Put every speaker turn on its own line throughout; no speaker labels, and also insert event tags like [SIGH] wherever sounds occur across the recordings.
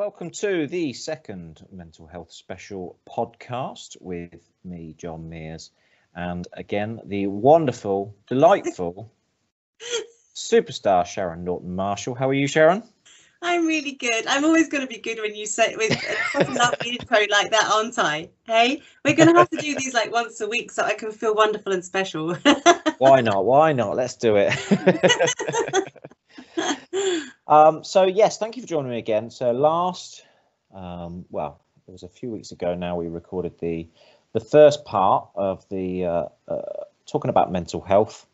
Welcome to the second mental health special podcast with me, John Mears, and again the wonderful, delightful [LAUGHS] superstar Sharon Norton Marshall. How are you, Sharon?
I'm really good. I'm always going to be good when you say with a lovely intro like that, aren't I? Hey, we're going to have to do these like once a week so I can feel wonderful and special. [LAUGHS]
Why not? Why not? Let's do it. [LAUGHS] um, so yes, thank you for joining me again. So last, um, well, it was a few weeks ago now. We recorded the the first part of the uh, uh, talking about mental health,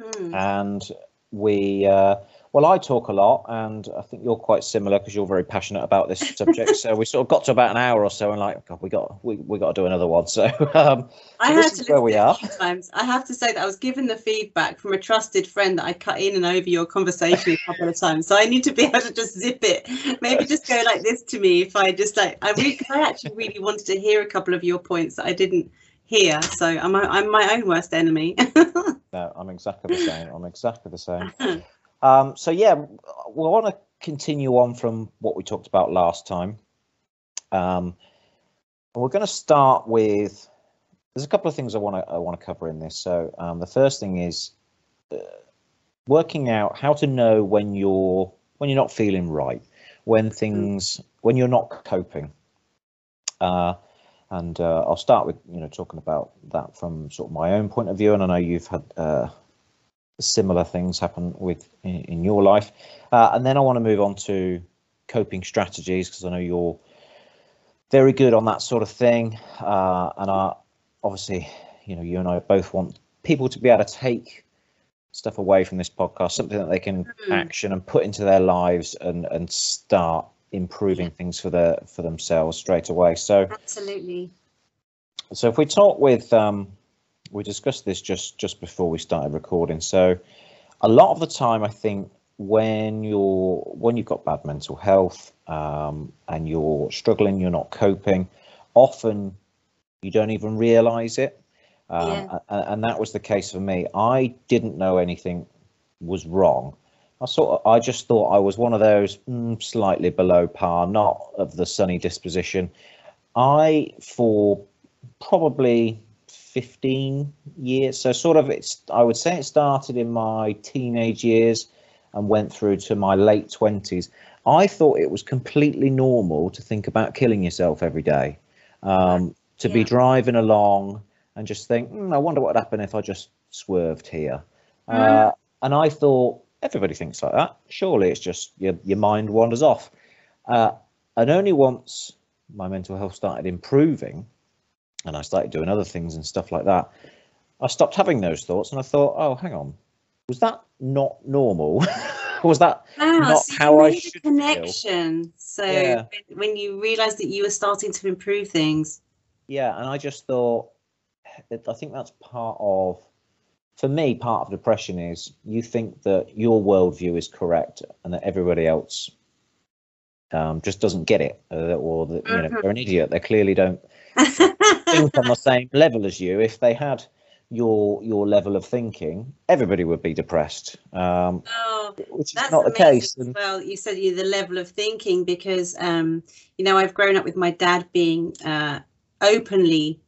Hmm.
and we uh, well, I talk a lot, and I think you're quite similar because you're very passionate about this subject. [LAUGHS] so we sort of got to about an hour or so, and like, God, we got we, we got to do another one. [LAUGHS] So um,
I
this
to
is where we are.
times. I have to say that I was given the feedback from a trusted friend that I cut in and over your conversation a couple of times. So I need to be able to just zip it. Maybe just go like this to me if I just like I really I actually really wanted to hear a couple of your points that I didn't hear. So I'm I'm my own worst enemy. [LAUGHS]
no, I'm exactly the same. I'm exactly the same. Um, so yeah, we want to continue on from what we talked about last time. Um, we're going to start with. There's a couple of things I want to I want to cover in this. So um, the first thing is uh, working out how to know when you're when you're not feeling right, when things when you're not coping. Uh, and uh, I'll start with you know talking about that from sort of my own point of view, and I know you've had uh, similar things happen with in, in your life, uh, and then I want to move on to coping strategies because I know you're very good on that sort of thing, uh, and I obviously you know you and I both want people to be able to take stuff away from this podcast, something that they can
Mhm.
action and put into their lives and and start improving things for their for themselves straight away. So
Absolutely.
so if we talk with um, we discussed this just just before we started recording. So a lot of the time, I think when you're when you've got bad mental health um, and you're struggling, you're not coping. Often you don't even realise it, um,
Yeah.
and that was the case for me. I didn't know anything was wrong. I sort of, I just thought I was one of those mm, slightly below par, not of the sunny disposition. I, for probably 15 years, so sort of it's, I would say it started in my teenage years and went through to my late 20s. I thought it was completely normal to think about killing yourself every day, um, to be driving along and just think, "Hmm, I wonder what would happen if I just swerved here. Uh, and I thought, everybody thinks like that. Surely it's just your, your mind wanders off. Uh, and only once my mental health started improving and I started doing other things and stuff like that, I stopped having those thoughts and I thought, oh, hang on, was that not normal? [LAUGHS] was that
Wow,
not
so
how I should feel?
connection. So
Yeah.
when, you realised that you were starting to improve things.
Yeah, and I just thought, I think that's part of, for me, part of depression is you think that your worldview is correct and that everybody else um, just doesn't get it, uh, or that you know
Mhm.
they're an idiot. They clearly don't [LAUGHS] think on the same level as you. If they had your your level of thinking, everybody would be depressed, um,
oh,
which is
that's
not the case. And
well. You said you the level of thinking because um, you know I've grown up with my dad being uh, openly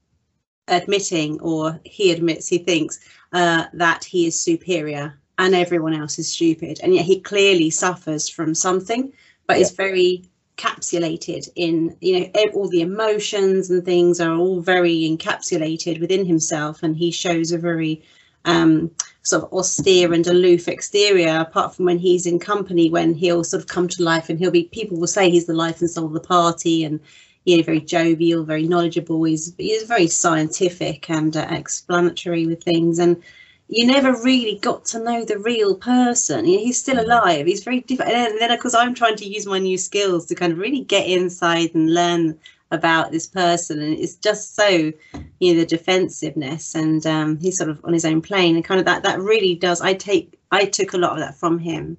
admitting, or he admits he thinks uh, that he is superior and everyone else is stupid, and yet he clearly suffers from something, but is very capsulated in you know all the emotions and things are all very encapsulated within himself and he shows a very um sort of austere and aloof exterior apart from when he's in company when he'll sort of come to life and he'll be people will say he's the life and soul of the party and you know very jovial very knowledgeable. He's he's very scientific and uh, explanatory with things. And you never really got to know the real person. You know, he's still alive. He's very different. And then of course i'm trying to use my new skills to kind of really get inside and learn about this person. And it's just so you know the defensiveness. And um he's sort of on his own plane. And kind of that that really does i take i took a lot of that from him.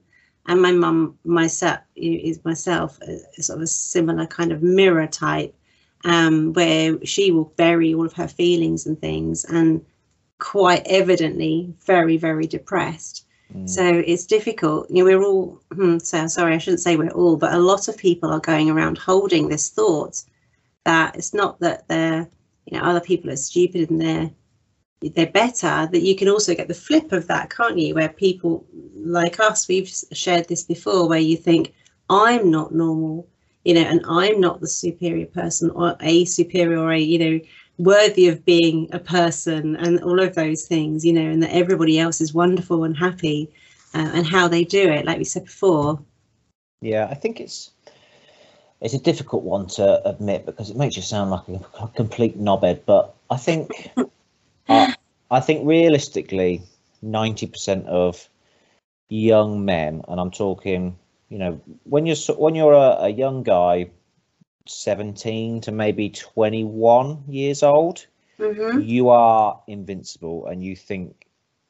And my mum myself is myself a, sort of a similar kind of mirror type um where she will bury all of her feelings and things. And quite evidently very very depressed
Mm.
So it's difficult. You know, we're all. Hmm, so sorry, I shouldn't say we're all, but a lot of people are going around holding this thought that it's not that they're, you know, other people are stupid and they're they're better. That you can also get the flip of that, can't you? Where people like us, we've shared this before, where you think I'm not normal, you know, and I'm not the superior person or a superior or a, you know, worthy of being a person and all of those things, you know, and that everybody else is wonderful and happy uh, and how they do it, like we said before.
Yeah, I think it's it's a difficult one to admit because it makes you sound like a, complete knobhead. But I think [LAUGHS] uh, I think realistically, ninety percent of young men, and I'm talking, you know, when you're when you're a, a young guy, seventeen to maybe twenty one years old,
Mm-hmm.
you are invincible, and you think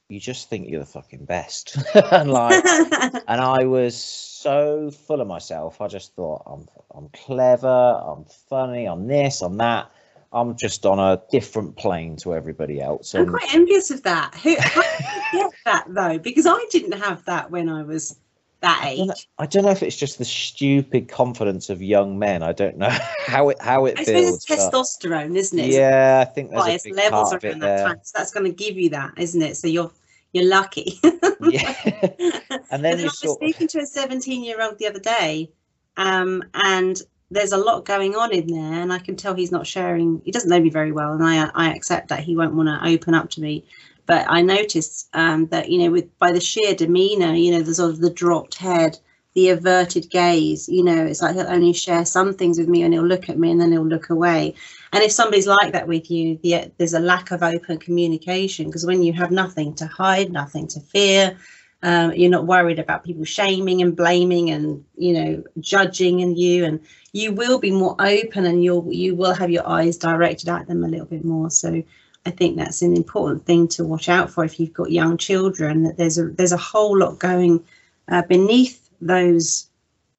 you just think you're the fucking best, [LAUGHS] and like [LAUGHS] and I was so full of myself. I just thought I'm I'm clever, I'm funny, I'm this, I'm that. I'm just on a different plane to everybody else.
I'm
And
quite envious of that. Who how did you get that though? Because I didn't have that when I was that
I don't, know. I don't know if it's just the stupid confidence of young men. I don't know [LAUGHS] how it how it
I suppose it's testosterone, isn't it?
Yeah, I think there's a big
levels
part
around that time. So that's going to give you that, isn't it? So you're you're lucky. [LAUGHS]
Yeah, and [LAUGHS]
And
then
I was
sort of
speaking to a 17 year old the other day, um, and there's a lot going on in there, and I can tell he's not sharing. He doesn't know me very well, and I I accept that he won't want to open up to me. But I noticed um, that you know, with by the sheer demeanour, you know, the sort of the dropped head, the averted gaze, you know, it's like he'll only share some things with me, and he'll look at me, and then he'll look away. And if somebody's like that with you, the, there's a lack of open communication because when you have nothing to hide, nothing to fear, um, you're not worried about people shaming and blaming and you know judging and you, and you will be more open and you'll you will have your eyes directed at them a little bit more. So I think that's an important thing to watch out for if you've got young children. That there's a there's a whole lot going uh, beneath those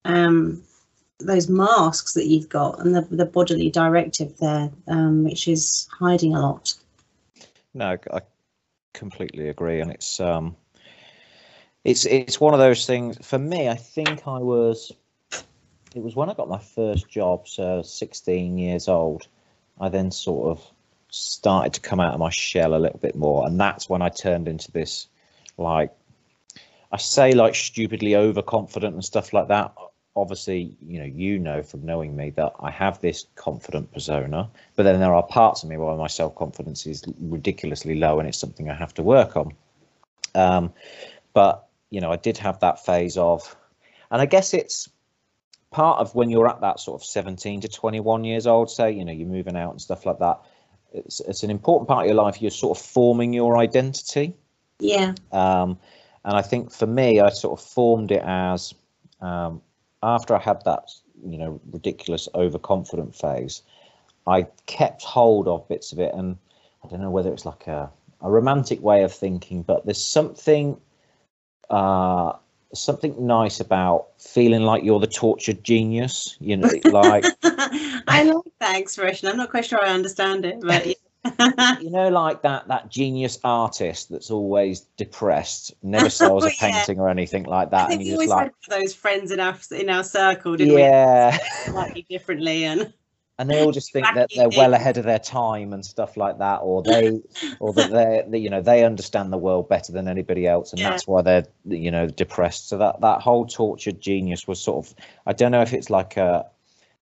um, those masks that you've got and the, the bodily directive there, um, which is hiding a lot.
No, I completely agree, and it's um, it's it's one of those things. For me, I think I was. It was when I got my first job, so 16 years old. I then sort of started to come out of my shell a little bit more, and that's when I turned into this, like, I say like stupidly overconfident and stuff like that. Obviously, you know, you know from knowing me that I have this confident persona, but then there are parts of me where my self confidence is ridiculously low, and it's something I have to work on. Um, but you know, I did have that phase of, and I guess it's part of when you're at that sort of 17 to 21 years old, say, you know, you're moving out and stuff like that. It's it's an important part of your life. You're sort of forming your identity.
Yeah.
Um, and I think for me, I sort of formed it as um, after I had that, you know, ridiculous overconfident phase, I kept hold of bits of it. And I don't know whether it's like a, a romantic way of thinking, but there's something uh, something nice about feeling like you're the tortured genius. You know, like [LAUGHS] [LAUGHS]
I like that expression. I'm not quite sure I understand it, but yeah. [LAUGHS]
you know, like that that genius artist that's always depressed, never sells
Oh,
a
yeah.
painting or anything like that, and just
always
like,
had those friends in our in our circle, didn't
yeah.
we? Slightly differently, and [LAUGHS]
and they all just think that they're well ahead of their time and stuff like that, or they, or that they, they, you know, they understand the world better than anybody else, and
Yeah.
that's why they're, you know, depressed. So that that whole tortured genius was sort of, I don't know if it's like a,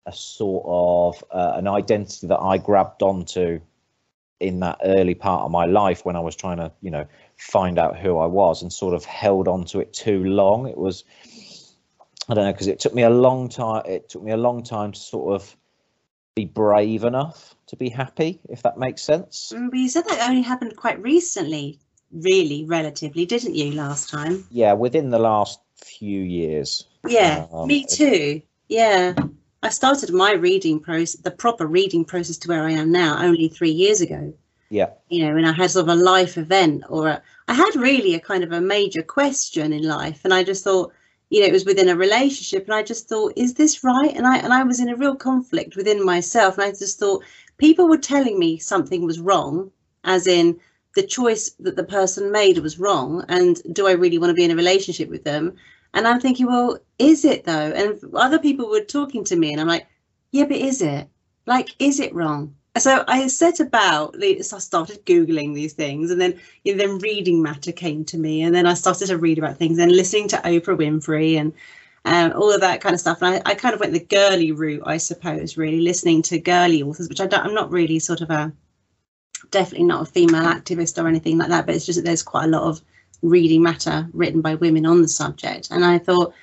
a sort of uh, an identity that I grabbed onto in that early part of my life when I was trying to, you know, find out who I was, and sort of held on to it too long. It was, I don't know, because it took me a long time. It took me a long time to sort of be brave enough to be happy, if that makes sense.
Mm, but you said that only happened quite recently, really, relatively, didn't you? Last time.
Yeah, within the last few years.
Yeah,
Um,
me
it-
too. Yeah. I started my reading process, the proper reading process to where I am now, only three years ago.
Yeah,
You know, and I had sort of a life event, or a, I had really a kind of a major question in life, and I just thought, you know, it was within a relationship, and I just thought, is this right? And I and I was in a real conflict within myself, and I just thought people were telling me something was wrong, as in the choice that the person made was wrong and do i really want to be in a relationship with them and i'm thinking well is it though? And other people were talking to me and i'm like yeah but is it? Like is it wrong? So i set about so i started googling these things and then you know, then reading matter came to me and then i started to read about things and listening to oprah winfrey and um, all of that kind of stuff. And I, I, kind of went the girly route, I suppose, really listening to girly authors, which I don't, I'm not really sort of a definitely not a female activist or anything like that, but it's just that there's quite a lot of reading matter written by women on the subject. And I thought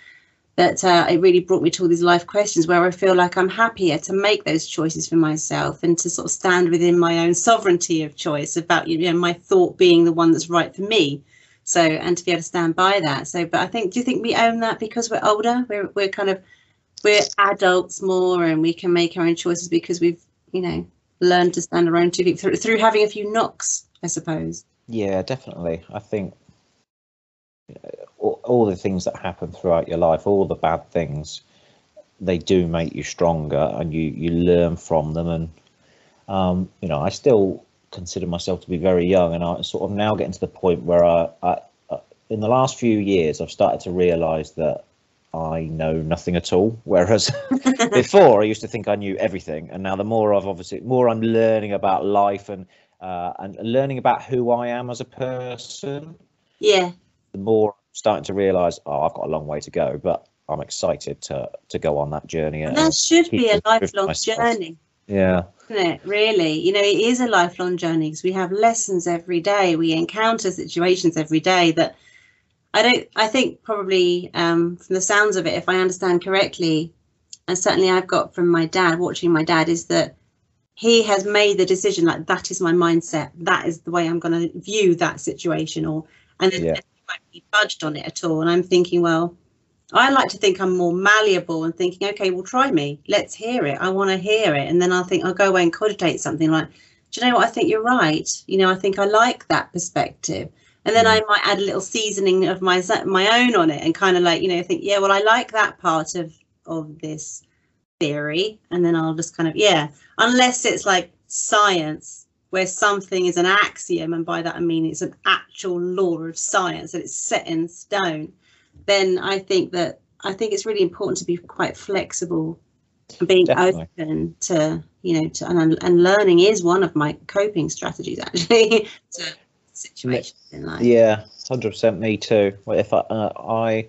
that uh, it really brought me to all these life questions where I feel like I'm happier to make those choices for myself and to sort of stand within my own sovereignty of choice about you know my thought being the one that's right for me. So and to be able to stand by that. So, but I think, do you think we own that because we're older? We're we're kind of we're adults more, and we can make our own choices because we've you know learned to stand around two feet through, through having a few knocks, I suppose.
Yeah, definitely. I think all, all, the things that happen throughout your life, all the bad things, they do make you stronger, and you you learn from them. And um, you know, I still consider myself to be very young, and I'm sort of now getting to the point where I, I, I in the last few years, I've started to realise that I know nothing at all. [LAUGHS] Whereas [LAUGHS] before I used to think I knew everything, and now the more I've obviously more I'm learning about life and uh, and learning about who I am as a person.
Yeah.
The more I'm starting to realise, oh, I've got a long way to go, but I'm excited to to go on that journey.
And, and that should be a lifelong journey.
Yeah.
Isn't it? Really, you know, it is a lifelong journey because we have lessons every day. We encounter situations every day that I don't. I think probably um, from the sounds of it, if I understand correctly, and certainly I've got from my dad watching my dad is that he has made the decision like that is my mindset. That is the way I'm going to view that situation, or and then yeah. Be budged on it at all. And I'm thinking, well, I like to think I'm more malleable and thinking, okay, well, try me. Let's hear it. I want to hear it, and then I'll think I'll go away and cogitate something like, do you know what? I think you're right. You know, I think I like that perspective and then I mm. might add a little seasoning of my my own on it and kind of like you know think yeah well I like that part of of this theory and then I'll just kind of yeah unless it's like science where something is an axiom and by that I mean it's an actual law of science that it's set in stone then I think that I think it's really important to be quite flexible and being Definitely. open to you know to and, and learning is one of my coping strategies [LAUGHS] actually to situation in life.
Yeah, hundred percent. Me too. If I, uh, I,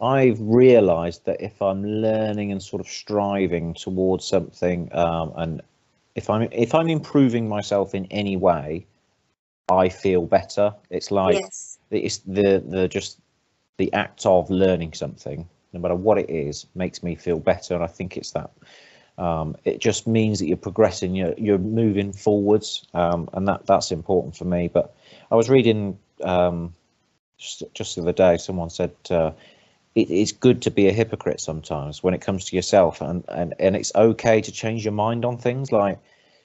I've realised that if I'm learning and sort of striving towards something, um, and if I'm if I'm improving myself in any way, I feel better. It's like yes. it's the the just the act of learning something, no matter what it is, makes me feel better. And I think it's that. Um, it just means that you're progressing, you're you're moving forwards, um, and that that's important for me. But I was reading um, just, just the other day. Someone said uh, it, it's good to be a hypocrite sometimes when it comes to yourself, and and and it's okay to change your mind on things. Like,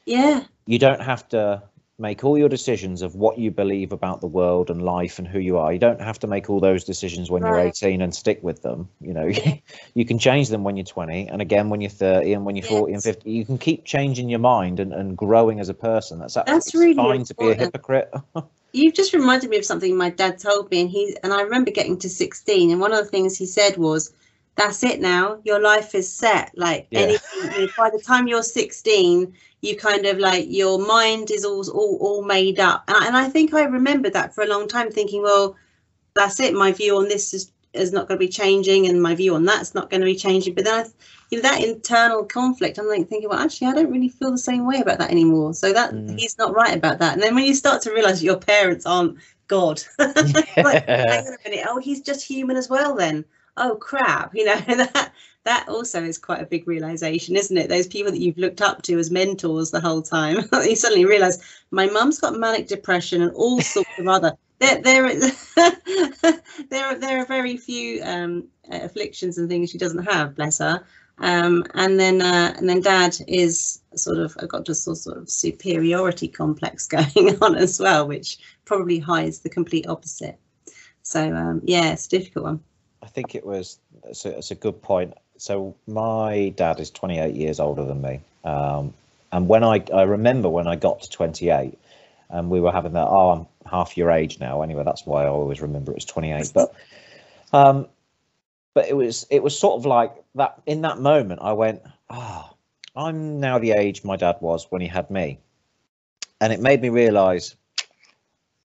yeah,
you don't have to make all your decisions of what you believe about the world and life and who you are. You don't have to make all those decisions when right. you're 18 and stick with them. You know, [LAUGHS] you can change them when you're 20 and again when you're 30 and when you're yes. 40 and 50. You can keep changing your mind and, and growing as a person. That's, That's really fine important. to be a hypocrite. [LAUGHS]
You've just reminded me of something my dad told me, and he and I remember getting to 16, and one of the things he said was, "That's it now. Your life is set. Like yeah. anything, by the time you're 16, you kind of like your mind is all all, all made up." And, and I think I remembered that for a long time, thinking, "Well, that's it. My view on this is is not going to be changing, and my view on that's not going to be changing." But then I you know that internal conflict i'm like thinking well actually i don't really feel the same way about that anymore so that mm. he's not right about that and then when you start to realize your parents aren't god [LAUGHS] like, [LAUGHS] hang on a minute oh he's just human as well then oh crap you know [LAUGHS] that that also is quite a big realization isn't it those people that you've looked up to as mentors the whole time you suddenly realize my mum's got manic depression and all sorts of other there there [LAUGHS] there, there are very few um, afflictions and things she doesn't have bless her um, and then uh, and then dad is sort of I've got just sort of superiority complex [LAUGHS] going on as well, which probably hides the complete opposite. So um, yeah, it's a difficult one.
I think it was it's a, it's a good point. So my dad is 28 years older than me, um, and when I I remember when I got to 28, and we were having that. Oh, I'm half your age now. Anyway, that's why I always remember it was 28. But, um, but it was it was sort of like that. In that moment, I went, ah, oh, I'm now the age my dad was when he had me, and it made me realise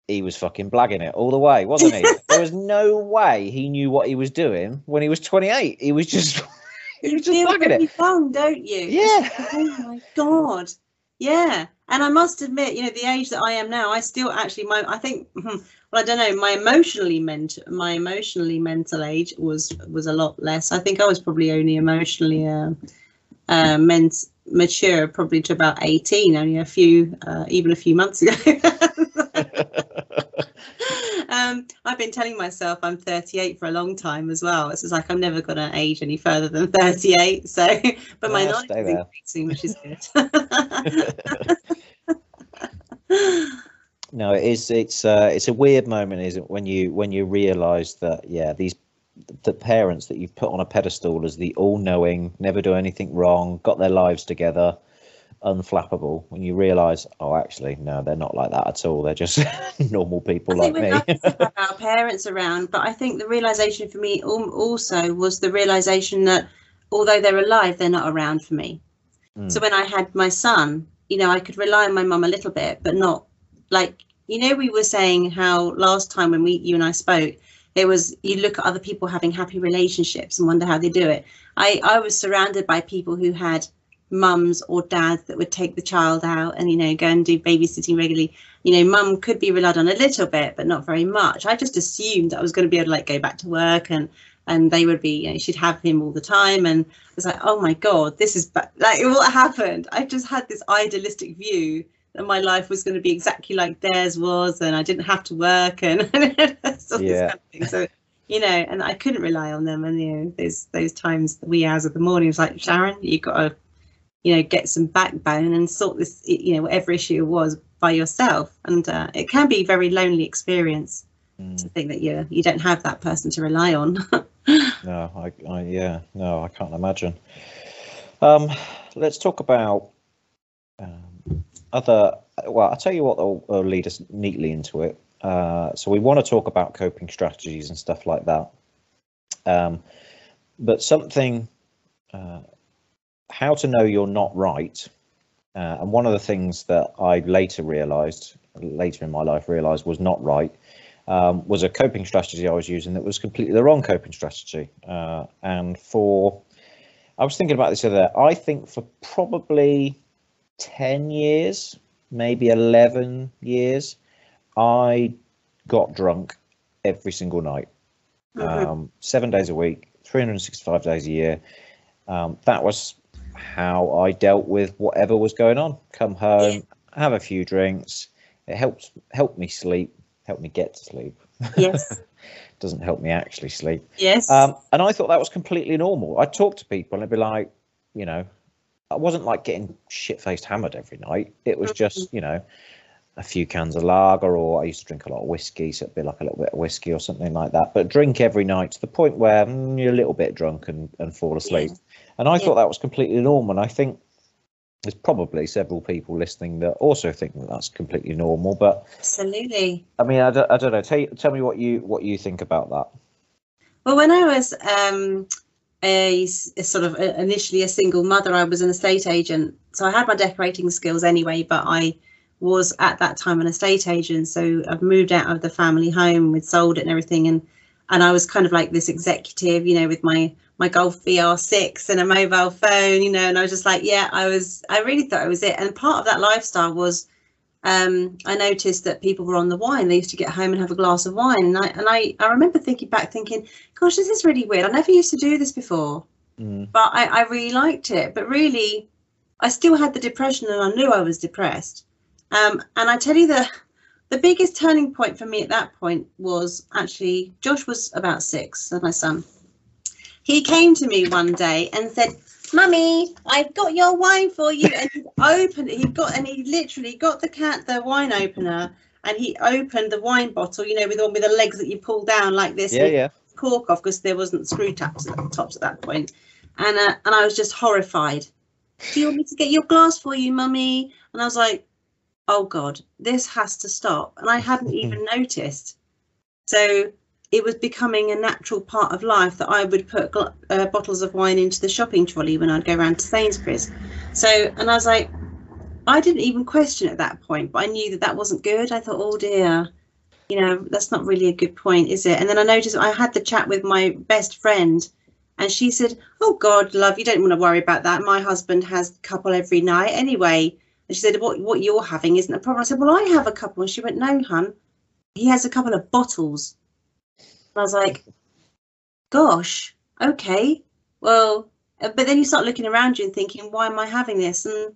he was fucking blagging it all the way, wasn't he? [LAUGHS] there was no way he knew what he was doing when he was 28. He was just [LAUGHS] he was just
feel
blagging it.
young, don't you?
Yeah.
Oh my god. Yeah. And I must admit, you know, the age that I am now, I still actually my I think [LAUGHS] well, I don't know, my emotionally ment my emotionally mental age was was a lot less. I think I was probably only emotionally uh, uh ment mature probably to about 18 only a few uh, even a few months ago [LAUGHS] um, I've been telling myself I'm 38 for a long time as well. It's just like I'm never going to age any further than 38. So, [LAUGHS] but my knowledge is
there.
increasing, which is good. [LAUGHS]
No, it is. It's uh, it's a weird moment, isn't it, when you when you realise that yeah, these the parents that you've put on a pedestal as the all-knowing, never do anything wrong, got their lives together, unflappable. When you realise, oh, actually, no, they're not like that at all. They're just [LAUGHS] normal people like me.
have [LAUGHS] our parents around, but I think the realization for me also was the realization that although they're alive, they're not around for me. So
Mm.
when I had my son, you know, I could rely on my mum a little bit, but not like you know we were saying how last time when we you and I spoke, it was you look at other people having happy relationships and wonder how they do it. I I was surrounded by people who had mums or dads that would take the child out and you know go and do babysitting regularly. You know, mum could be relied on a little bit, but not very much. I just assumed I was going to be able to like go back to work and and they would be you know she'd have him all the time and it's like oh my god this is ba-. like what happened i just had this idealistic view that my life was going to be exactly like theirs was and i didn't have to work and [LAUGHS] all
Yeah.
kind of thing. so you know and i couldn't rely on them and you know there's those times the wee hours of the morning it's like sharon you got to you know get some backbone and sort this you know whatever issue it was by yourself and uh, it can be a very lonely experience
Mm.
to think that you you don't have that person to rely on [LAUGHS]
No, I, I, yeah, no, I can't imagine. Um, let's talk about um, other. Well, I'll tell you what will, will lead us neatly into it. Uh, so we want to talk about coping strategies and stuff like that. Um, but something, uh, how to know you're not right. Uh, and one of the things that I later realised, later in my life, realised was not right um, was a coping strategy I was using that was completely the wrong coping strategy. Uh, and for, I was thinking about this other I think for probably 10 years, maybe 11 years, I got drunk every single night,
Mhm.
um, seven days a week, 365 days a year. Um, that was how I dealt with whatever was going on. Come home, have a few drinks. It helps help me sleep, help me get to sleep.
yes [LAUGHS]
Doesn't help me actually sleep.
yes
Um, and I thought that was completely normal. I'd talk to people and they'd be like, you know, I wasn't like getting shit faced hammered every night. It was just, you know, a few cans of lager, or I used to drink a lot of whiskey, so it'd be like a little bit of whiskey or something like that. But drink every night to the point where mm, you're a little bit drunk and, and fall asleep. And I
Yeah.
thought that was completely normal. And I think there's probably several people listening that also think that that's completely normal. But
absolutely
I mean, I don't, I don't know. Tell, tell me what you what you think about that.
Well, when I was um, a, a sort of a, initially a single mother, I was an estate agent. So I had my decorating skills anyway, but I was at that time an estate agent. So I've moved out of the family home, we'd sold it and everything, and and I was kind of like this executive, you know, with my my Golf VR6 and a mobile phone, you know, and I was just like, yeah, I was, I really thought I was it. And part of that lifestyle was um, I noticed that people were on the wine. They used to get home and have a glass of wine, and I and I, I remember thinking back, thinking, "Gosh, this is really weird. I never used to do this before,
Mm,
but I, I really liked it. But really, I still had the depression, and I knew I was depressed. Um, and I tell you the the biggest turning point for me at that point was actually Josh was about six, my son. He came to me one day and said, Mummy, I've got your wine for you. And he [LAUGHS] opened it. He got and he literally got the cat the wine opener and he opened the wine bottle, you know, with all with the legs that you pull down like this.
yeah, yeah.
cork off because there wasn't screw tops at the tops at that point. And uh, and I was just horrified. Do you want me to get your glass for you, mummy? And I was like, oh God, this has to stop. And I hadn't [LAUGHS] even noticed. So it was becoming a natural part of life that I would put uh, bottles of wine into the shopping trolley when I'd go around to Sainsbury's. So, and I was like, I didn't even question at that point, but I knew that that wasn't good. I thought, oh dear, you know, that's not really a good point, is it? And then I noticed I had the chat with my best friend, and she said, "Oh God, love, you don't want to worry about that. My husband has a couple every night anyway." And she said, "What what you're having isn't a problem." I said, "Well, I have a couple," and she went, "No, hun, he has a couple of bottles." And I was like, "Gosh, okay, well." Uh, but then you start looking around you and thinking, "Why am I having this?" And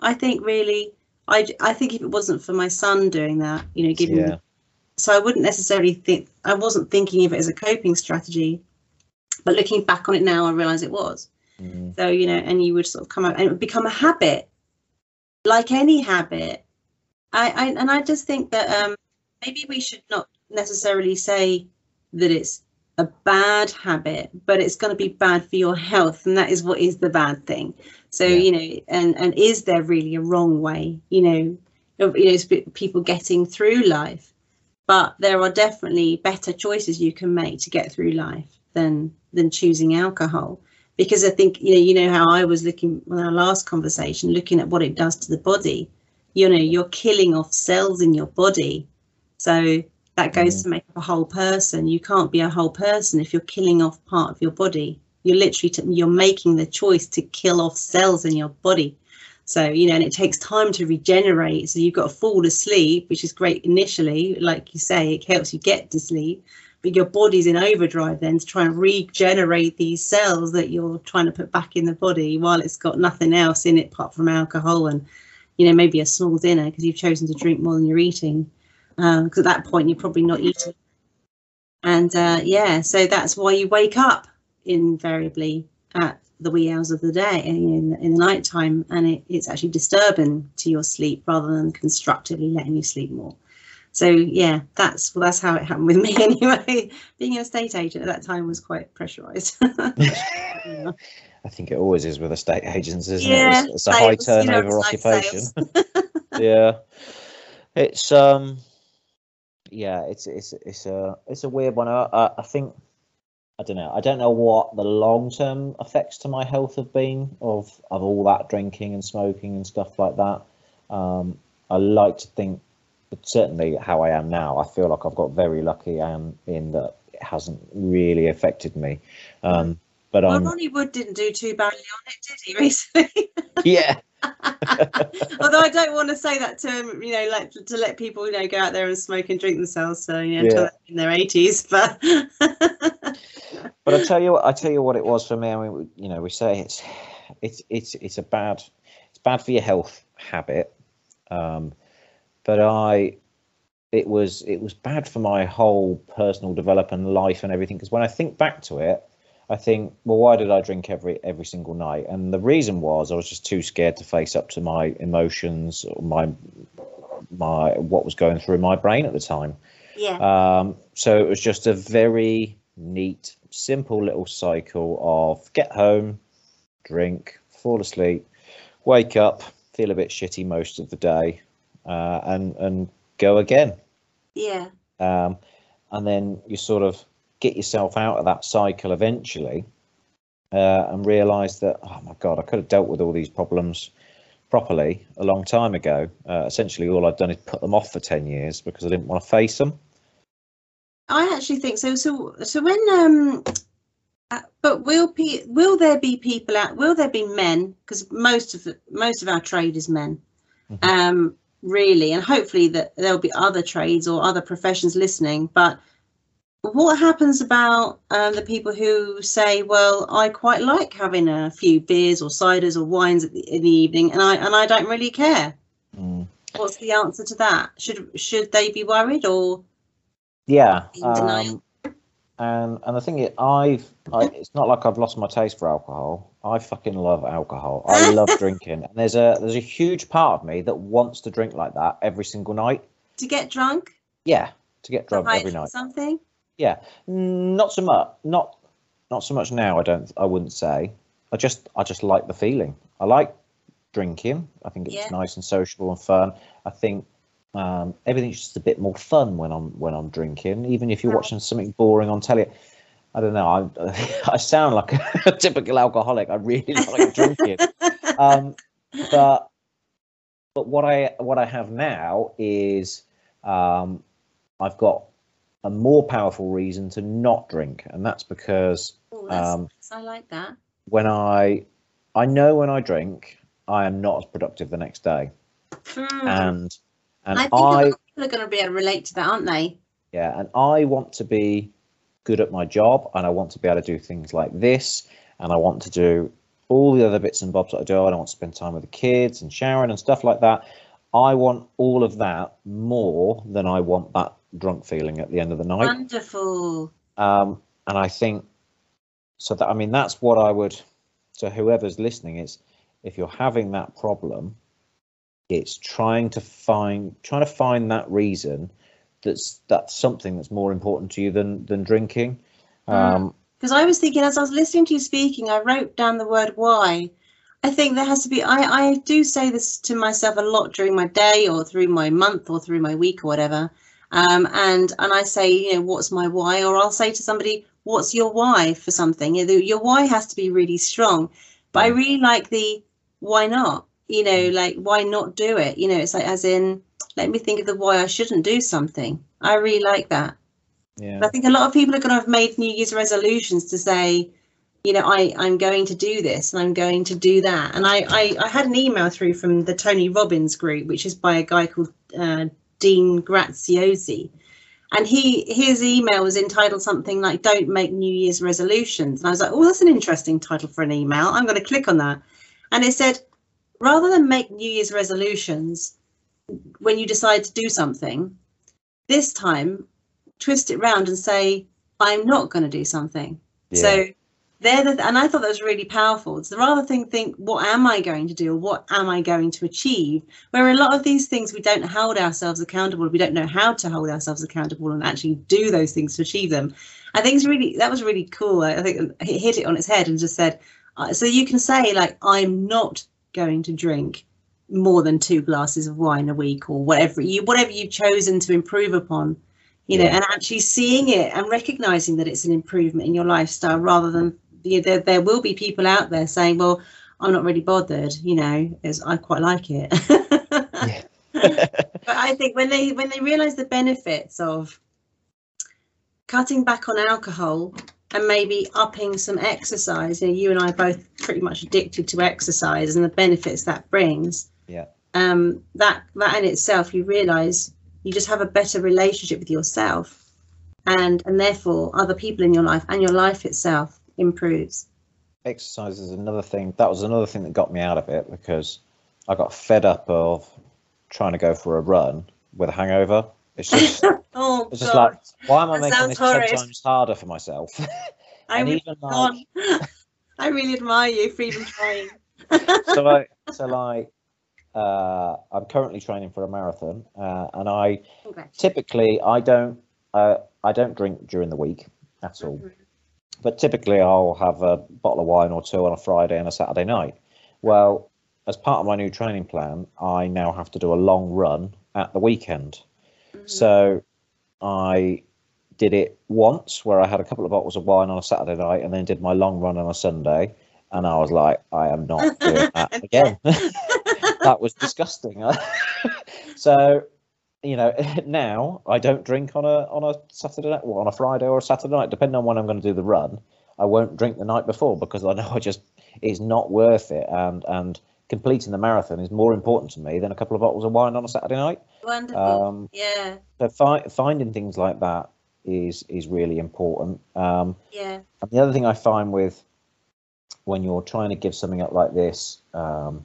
I think really, I I think if it wasn't for my son doing that, you know, giving yeah so I wouldn't necessarily think I wasn't thinking of it as a coping strategy, but looking back on it now, I realise it was. Mm. So you know, and you would sort of come out and it would become a habit, like any habit. I, I and I just think that um, maybe we should not necessarily say that it's a bad habit, but it's going to be bad for your health, and that is what is the bad thing. So yeah. you know, and and is there really a wrong way? You know, you know, people getting through life but there are definitely better choices you can make to get through life than than choosing alcohol because i think you know you know how i was looking in our last conversation looking at what it does to the body you know you're killing off cells in your body so that goes mm. to make up a whole person you can't be a whole person if you're killing off part of your body you're literally t- you're making the choice to kill off cells in your body so, you know, and it takes time to regenerate. So you've got to fall asleep, which is great initially. Like you say, it helps you get to sleep, your body's in overdrive then to try and regenerate these cells that you're trying to put back in the body while it's got nothing else in it apart from alcohol and, you know, maybe a small dinner because you've chosen to drink more than you're eating. Because um, at that point, you're probably not eating. And uh, yeah, so that's why you wake up invariably at the wee hours of the day in, in the night time and it, it's actually disturbing to your sleep rather than constructively letting you sleep more so yeah that's well that's how it happened with me [LAUGHS] anyway being an estate agent at that time was quite pressurized
yeah. [LAUGHS] i think it always is with estate agents isn't yeah, it it's, it's a high turnover you know, occupation [LAUGHS] yeah it's um yeah it's it's it's a it's a weird one i, I think I don't know. I don't know what the long term effects to my health have been of of all that drinking and smoking and stuff like that. Um, I like to think, certainly how I am now, I feel like I've got very lucky and in that it hasn't really affected me. Um, but
well, Ronnie Wood didn't do too badly on it, did he? [LAUGHS] Recently.
yeah. [LAUGHS]
Although I don't want to say that to him, you know, like to let people, you know, go out there and smoke and drink themselves. So you know, yeah. in their eighties, but. [LAUGHS]
but I tell you, what, I tell you what it was for me. I mean, you know, we say it's, it's, it's, it's a bad, it's bad for your health habit. Um, but I, it was, it was bad for my whole personal development, life, and everything. Because when I think back to it, I think, well, why did I drink every every single night? And the reason was I was just too scared to face up to my emotions, or my my what was going through my brain at the time.
Yeah.
Um, so it was just a very neat, simple little cycle of get home, drink, fall asleep, wake up, feel a bit shitty most of the day, uh, and and go again.
Yeah.
Um, and then you sort of get yourself out of that cycle eventually uh, and realize that oh my god i could have dealt with all these problems properly a long time ago uh, essentially all i've done is put them off for 10 years because i didn't want to face them
i actually think so so so when um uh, but will pe- will there be people out will there be men because most of the, most of our trade is men mm-hmm. um really and hopefully that there'll be other trades or other professions listening but what happens about um, the people who say, "Well, I quite like having a few beers or ciders or wines the, in the evening, and I and I don't really care."
Mm.
What's the answer to that? Should should they be worried or?
Yeah, um, and and the thing is, I've I, it's not like I've lost my taste for alcohol. I fucking love alcohol. I love [LAUGHS] drinking, and there's a there's a huge part of me that wants to drink like that every single night.
To get drunk.
Yeah, to get drunk every night.
Something.
Yeah, not so much. Not not so much now. I don't. I wouldn't say. I just I just like the feeling. I like drinking. I think it's
Yeah.
nice and sociable and fun. I think um, everything's just a bit more fun when I'm when I'm drinking. Even if you're watching something boring on telly, I don't know. I [LAUGHS] I sound like a [LAUGHS] typical alcoholic. I really [LAUGHS] like drinking. Um, but but what I what I have now is um, I've got a more powerful reason to not drink, and that's because
Oh, that's
um,
nice. I like that.
when I I know when I drink, I am not as productive the next day,
Hmm.
and and
I think a
I
lot of people are going to be able to relate to that, aren't they?
yeah, and I want to be good at my job, and I want to be able to do things like this, and I want to do all the other bits and bobs that I do. I don't want to spend time with the kids and Sharon and stuff like that. I want all of that more than I want that drunk feeling at the end of the night.
Wonderful.
um, and I think so that I mean that's what I would So whoever's listening is if you're having that problem, it's trying to find trying to find that reason that's that's something that's more important to you than than drinking. Um,
Because I was thinking, as I was listening to you speaking, I wrote down the word why. I think there has to be, I, I do say this to myself a lot during my day or through my month or through my week or whatever. Um, and, and I say, you know, what's my why? Or I'll say to somebody, what's your why for something? You know, your why has to be really strong. But I
Mm.
really like the why not? You know, like why not do it? You know, it's like as in, let me think of the why I shouldn't do something. I really like that.
yeah,
I think a lot of people are going to have made New Year's resolutions to say, you know, I, I'm going to do this and I'm going to do that. And I, I, I had an email through from the Tony Robbins group, which is by a guy called uh, Dean Graziosi. And he his email was entitled something like "Don't make New Year's resolutions." And I was like, "Oh, that's an interesting title for an email. I'm going to click on that." And it said, rather than make New Year's resolutions when you decide to do something, this time twist it round and say, I'm not going to do something.
yeah,
So they're the, and I thought that was really powerful. So rather than think, what am I going to do? Or what am I going to achieve? Where a lot of these things we don't hold ourselves accountable. We don't know how to hold ourselves accountable and actually do those things to achieve them. I think it's really, that was really cool. I, I think it hit it on its head and just said, uh, so you can say like, I'm not going to drink more than two glasses of wine a week or whatever you, whatever you've chosen to improve upon you know, and actually seeing it and recognizing that it's an improvement in your lifestyle rather than you know, there, there will be people out there saying, well, I'm not really bothered, you know, as I quite like it. [LAUGHS] but I think when they when they realize the benefits of cutting back on alcohol and maybe upping some exercise, you know, you and I are both pretty much addicted to exercise and the benefits that brings.
Yeah.
Um, that that in itself, you realize you just have a better relationship with yourself, and and therefore other people in your life and your life itself improves.
exercise is another thing. That was another thing that got me out of it because I got fed up of trying to go for a run with a hangover. It's just [LAUGHS]
Oh
it's just
God,
like why am I
That
making this ten times harder for myself? [LAUGHS]
I really,
even like [LAUGHS]
I really admire you for even trying.
so I so like uh, I'm currently training for a marathon, uh, and I
Congrats.
typically I don't uh, I don't drink during the week at all.
Mhm.
But typically I'll have a bottle of wine or two on a Friday and a Saturday night. Well, as part of my new training plan, I now have to do a long run at the weekend.
Mhm.
So I did it once where I had a couple of bottles of wine on a Saturday night and then did my long run on a Sunday. And I was like, I am not [LAUGHS] doing that again. [LAUGHS] that was disgusting. [LAUGHS] so, you know, now I don't drink on a on a Saturday night, or on a Friday or a Saturday night, depending on when I'm going to do the run. I won't drink the night before because I know I just it's not worth it, and and completing the marathon is more important to me than a couple of bottles of wine on a Saturday night.
Wonderful.
Um,
yeah,
so fi- finding things like that is is really important. Um,
yeah,
and the other thing I find with when you're trying to give something up like this, um,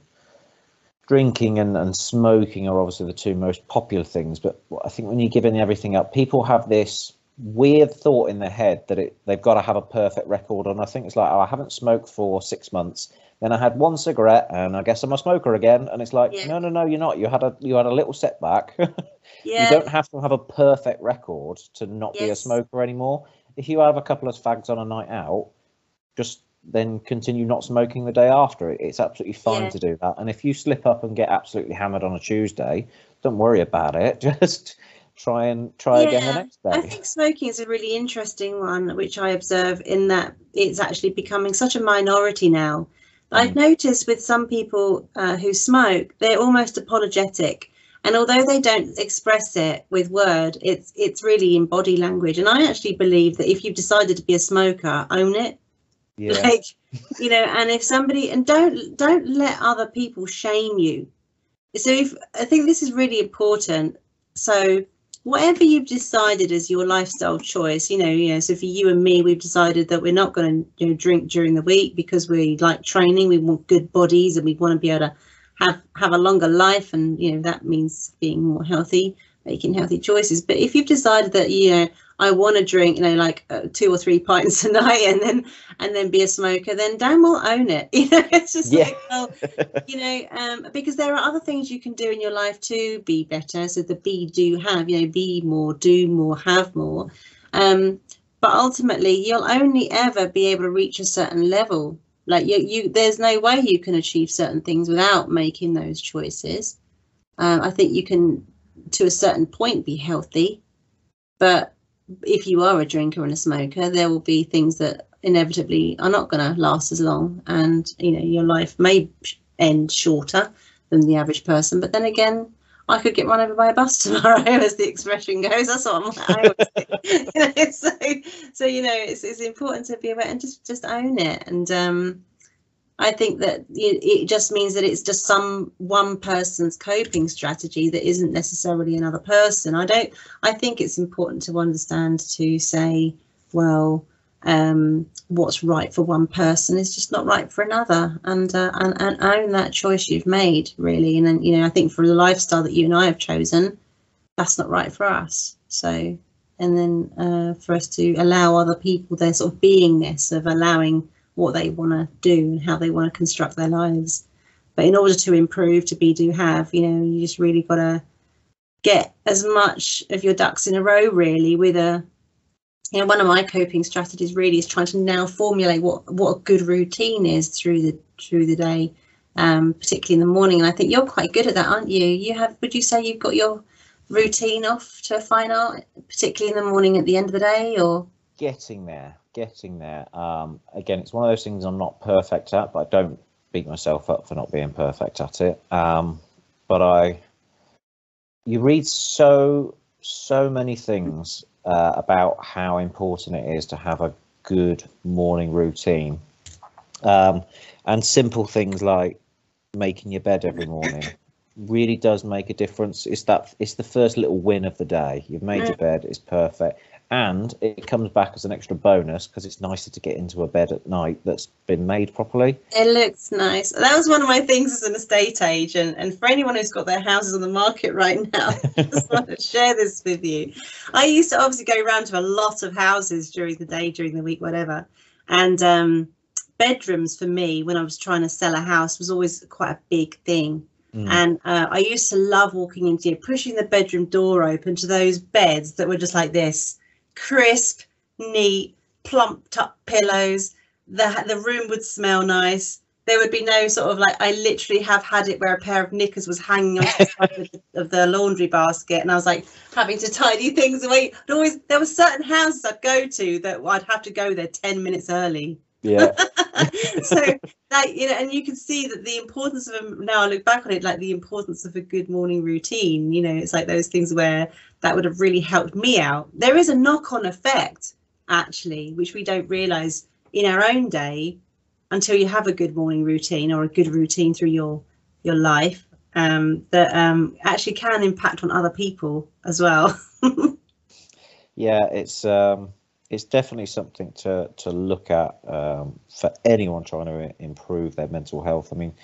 drinking and, and smoking are obviously the two most popular things. But I think when you're giving everything up, people have this weird thought in their head that it, they've got to have a perfect record. And I think it's like, oh, I haven't smoked for six months. Then I had one cigarette, and I guess I'm a smoker again. And it's like,
Yeah.
no, no, no, you're not. You had a you had a little setback. [LAUGHS]
yeah.
You don't have to have a perfect record to not be a smoker anymore. If you have a couple of fags on a night out, just then continue not smoking the day after. It's absolutely fine
Yeah.
to do that. And if you slip up and get absolutely hammered on a Tuesday, don't worry about it. [LAUGHS] Just try and try again the next day.
I think smoking is a really interesting one, which I observe in that it's actually becoming such a minority now. I've noticed with some people uh, who smoke, they're almost apologetic, and although they don't express it with word, it's it's really in body language. And I actually believe that if you've decided to be a smoker, own it.
Yeah. [LAUGHS]
like you know and if somebody and don't don't let other people shame you so if i think this is really important so whatever you've decided as your lifestyle choice you know you know so for you and me we've decided that we're not going to you know, drink during the week because we like training we want good bodies and we want to be able to have have a longer life and you know that means being more healthy making healthy choices. But if you've decided that you know i want to drink you know like uh, two or three pints a [LAUGHS] night and then and then be a smoker, then Dan will own it. [LAUGHS] You know, it's just
Yeah.
like, well, you know, um, because there are other things you can do in your life to be better. So the be, do, have, you know, be more, do more, have more. Um, but ultimately, you'll only ever be able to reach a certain level. Like you, you, there's no way you can achieve certain things without making those choices. Um, I think you can, to a certain point, be healthy, but if you are a drinker and a smoker, there will be things that inevitably are not going to last as long, and you know your life may end shorter than the average person. But then again, I could get run over by a bus [LAUGHS] tomorrow, as the expression goes. That's what I'm, [LAUGHS] I always think. [LAUGHS] so, so you know, it's it's important to be aware and just just own it. And um, I think that it, just means that it's just some one person's coping strategy that isn't necessarily another person. I don't. I think it's important to understand to say, well, um, what's right for one person is just not right for another, and uh, and and own that choice you've made really. And then you know, I think for the lifestyle that you and I have chosen, that's not right for us. So, and then uh, for us to allow other people their sort of beingness of allowing what they want to do and how they want to construct their lives. But in order to improve, to be, do, have, you know, you just really got to get as much of your ducks in a row, really, with a, you know, one of my coping strategies really is trying to now formulate what what a good routine is through the through the day, um, particularly in the morning. And I think you're quite good at that, aren't you? You have, would you say you've got your routine off to a fine art, particularly in the morning at the end of the day, or?
getting there getting there. Um again it's one of those things i'm not perfect at but i don't beat myself up for not being perfect at it. Um but i you read so so many things uh, about how important it is to have a good morning routine. Um and simple things like making your bed every morning really does make a difference. It's that it's the first little win of the day. You've made your bed it's perfect and it comes back as an extra bonus because it's nicer to get into a bed at night that's been made properly.
It looks nice. That was one of my things as an estate agent. And for anyone who's got their houses on the market right now, [LAUGHS] I just want to share this with you. I used to obviously go around to a lot of houses during the day, during the week, whatever. And um, bedrooms for me, when I was trying to sell a house, was always quite a big thing.
Mm.
And uh, I used to love walking into, you pushing the bedroom door open to those beds that were just like this crisp, neat, plumped up pillows. The the room would smell nice. There would be no sort of like I literally have had it where a pair of knickers was hanging on the side of, the, [LAUGHS] of the laundry basket, and I was like having to tidy things away. I'd always there were certain houses I'd go to that I'd have to go there ten minutes early
Yeah, [LAUGHS]
so that you know and you can see that the importance of them now i look back on it like the importance of a good morning routine you know it's like those things where that would have really helped me out. There is a knock-on effect actually which we don't realize in our own day until you have a good morning routine or a good routine through your your life um, that um, actually can impact on other people as well. [LAUGHS]
Yeah, it's um, it's definitely something to to look at um, for anyone trying to improve their mental health. I mean,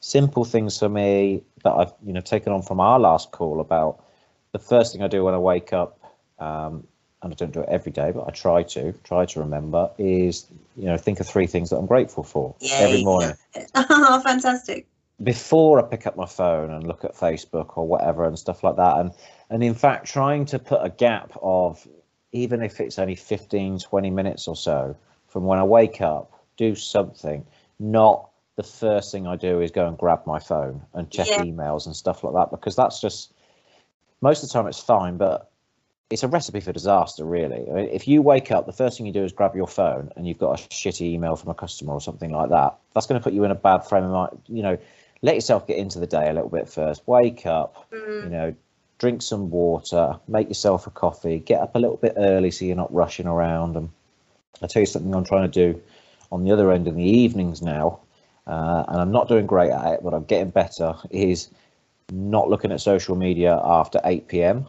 simple things for me that I've you know taken on from our last call about the first thing I do when I wake up, um, and I don't do it every day, but I try to try to remember is you know think of three things that I'm grateful for every morning. [LAUGHS]
oh fantastic
before I pick up my phone and look at Facebook or whatever and stuff like that. And and in fact, trying to put a gap of even if it's only 15, 20 minutes or so from when I wake up do something. Not the first thing I do is go and grab my phone and check
Yeah.
emails and stuff like that because that's just most of the time it's fine, but it's a recipe for disaster, really. I mean, if you wake up, the first thing you do is grab your phone and you've got a shitty email from a customer or something like that. That's going to put you in a bad frame of mind. You know, let yourself get into the day a little bit first. Wake up,
Mm,
you know, drink some water, make yourself a coffee, get up a little bit early so you're not rushing around. And I'll tell you something I'm trying to do on the other end in the evenings now, uh, and I'm not doing great at it, but I'm getting better, is not looking at social media after 8 p.m.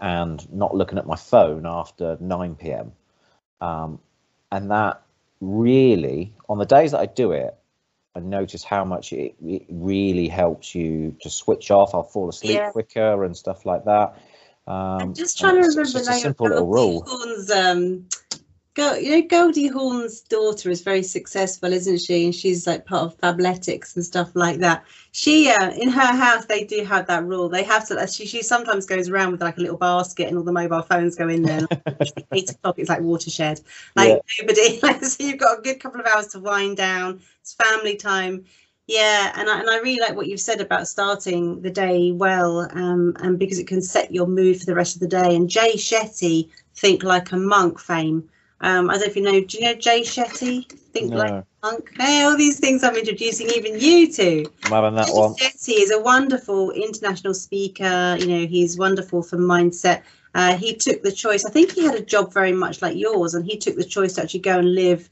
and not looking at my phone after 9 p.m. Um, and that really, on the days that I do it, I notice how much it, it really helps you to switch off. I'll fall asleep
Yeah.
quicker and stuff like that. Um,
I'm just
and
trying to remember
it's a simple little rule.
Um, Go, you know, Goldie Hawn's daughter is very successful, isn't she? And she's like part of Fabletics and stuff like that. She, uh, in her house, they do have that rule. They have to. She, she sometimes goes around with like a little basket, and all the mobile phones go in there. Like, [LAUGHS] Eight o'clock, it's like watershed. Like nobody. [LAUGHS] Like, so you've got a good couple of hours to wind down. It's family time. Yeah, and I, and I really like what you've said about starting the day well, um, and because it can set your mood for the rest of the day. And Jay Shetty, think like a monk fame. Um, I don't know if you know. Do you know Jay Shetty? Think like
No,
a monk. Hey, all these things I'm introducing even you to.
I'm having that
Jay
one.
Shetty is a wonderful international speaker. You know, he's wonderful for mindset. Uh, he took the choice. I think he had a job very much like yours, and he took the choice to actually go and live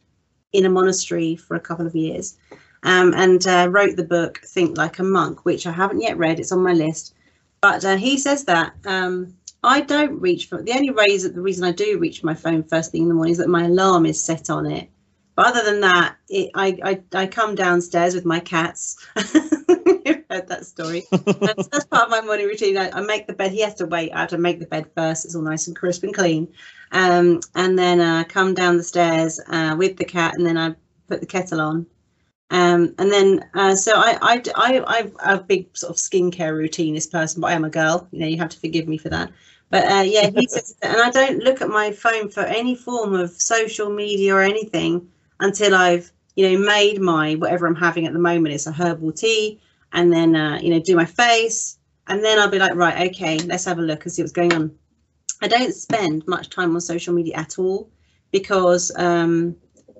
in a monastery for a couple of years, um, and uh, wrote the book "Think Like a Monk," which I haven't yet read. It's on my list, but uh, he says that um, I don't reach for the only reason the reason I do reach my phone first thing in the morning is that my alarm is set on it. But other than that, it, I, I I come downstairs with my cats. [LAUGHS] You've heard that story. [LAUGHS] That's, that's part of my morning routine. I, I make the bed. He has to wait. I have to make the bed first. It's all nice and crisp and clean. Um, and then uh, come down the stairs uh, with the cat, and then I put the kettle on. Um, and then uh, so I, I I I'm a big sort of skincare routine. routinist person, but I am a girl. You know, you have to forgive me for that. But uh, yeah, he says, and I don't look at my phone for any form of social media or anything until I've you know made my whatever I'm having at the moment. It's a herbal tea, and then uh, you know do my face, and then I'll be like, right, okay, let's have a look and see what's going on. I don't spend much time on social media at all because um,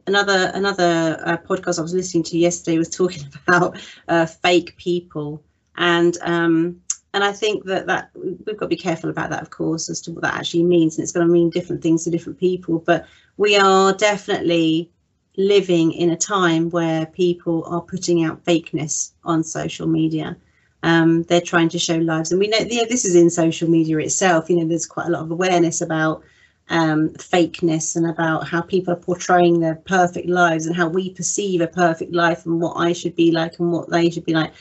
another another uh, podcast I was listening to yesterday was talking [LAUGHS] about uh, fake people and um, and I think that that we've got to be careful about that, of course, as to what that actually means, and it's going to mean different things to different people. But we are definitely living in a time where people are putting out fakeness on social media. Um, they're trying to show lives, and we know this is in social media itself. You know, there's quite a lot of awareness about um, fakeness and about how people are portraying their perfect lives and how we perceive a perfect life and what I should be like and what they should be like.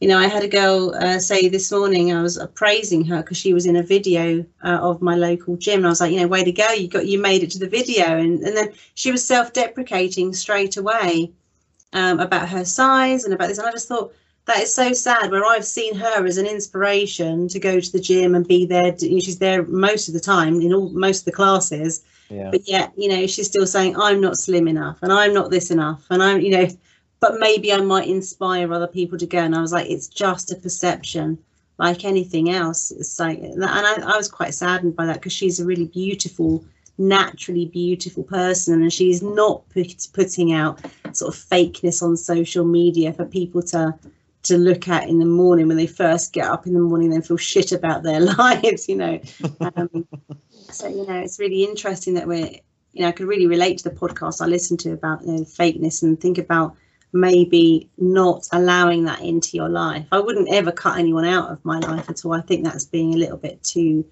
You know, I had a girl uh, say this morning I was uh, praising her because she was in a video uh, of my local gym, and I was like, you know, way to go, you got you made it to the video, and and then she was self-deprecating straight away um, about her size and about this, and I just thought that is so sad. Where I've seen her as an inspiration to go to the gym and be there, she's there most of the time in all most of the classes,
Yeah.
but yet you know she's still saying i'm not slim enough and i'm not this enough and i'm you know but maybe i might inspire other people to go. And i was like it's just a perception. Like anything else it's like and i, I was quite saddened by that because she's a really beautiful naturally beautiful person. And she's not put, putting out sort of fakeness on social media for people to to look at in the morning when they first get up in the morning and feel shit about their [LAUGHS] lives you know? Um, so you know it's really interesting that we're you know i could really relate to the podcast i listened to about you know, fakeness and think about maybe not allowing that into your life. I wouldn't ever cut anyone out of my life at all. I think that's being a little bit too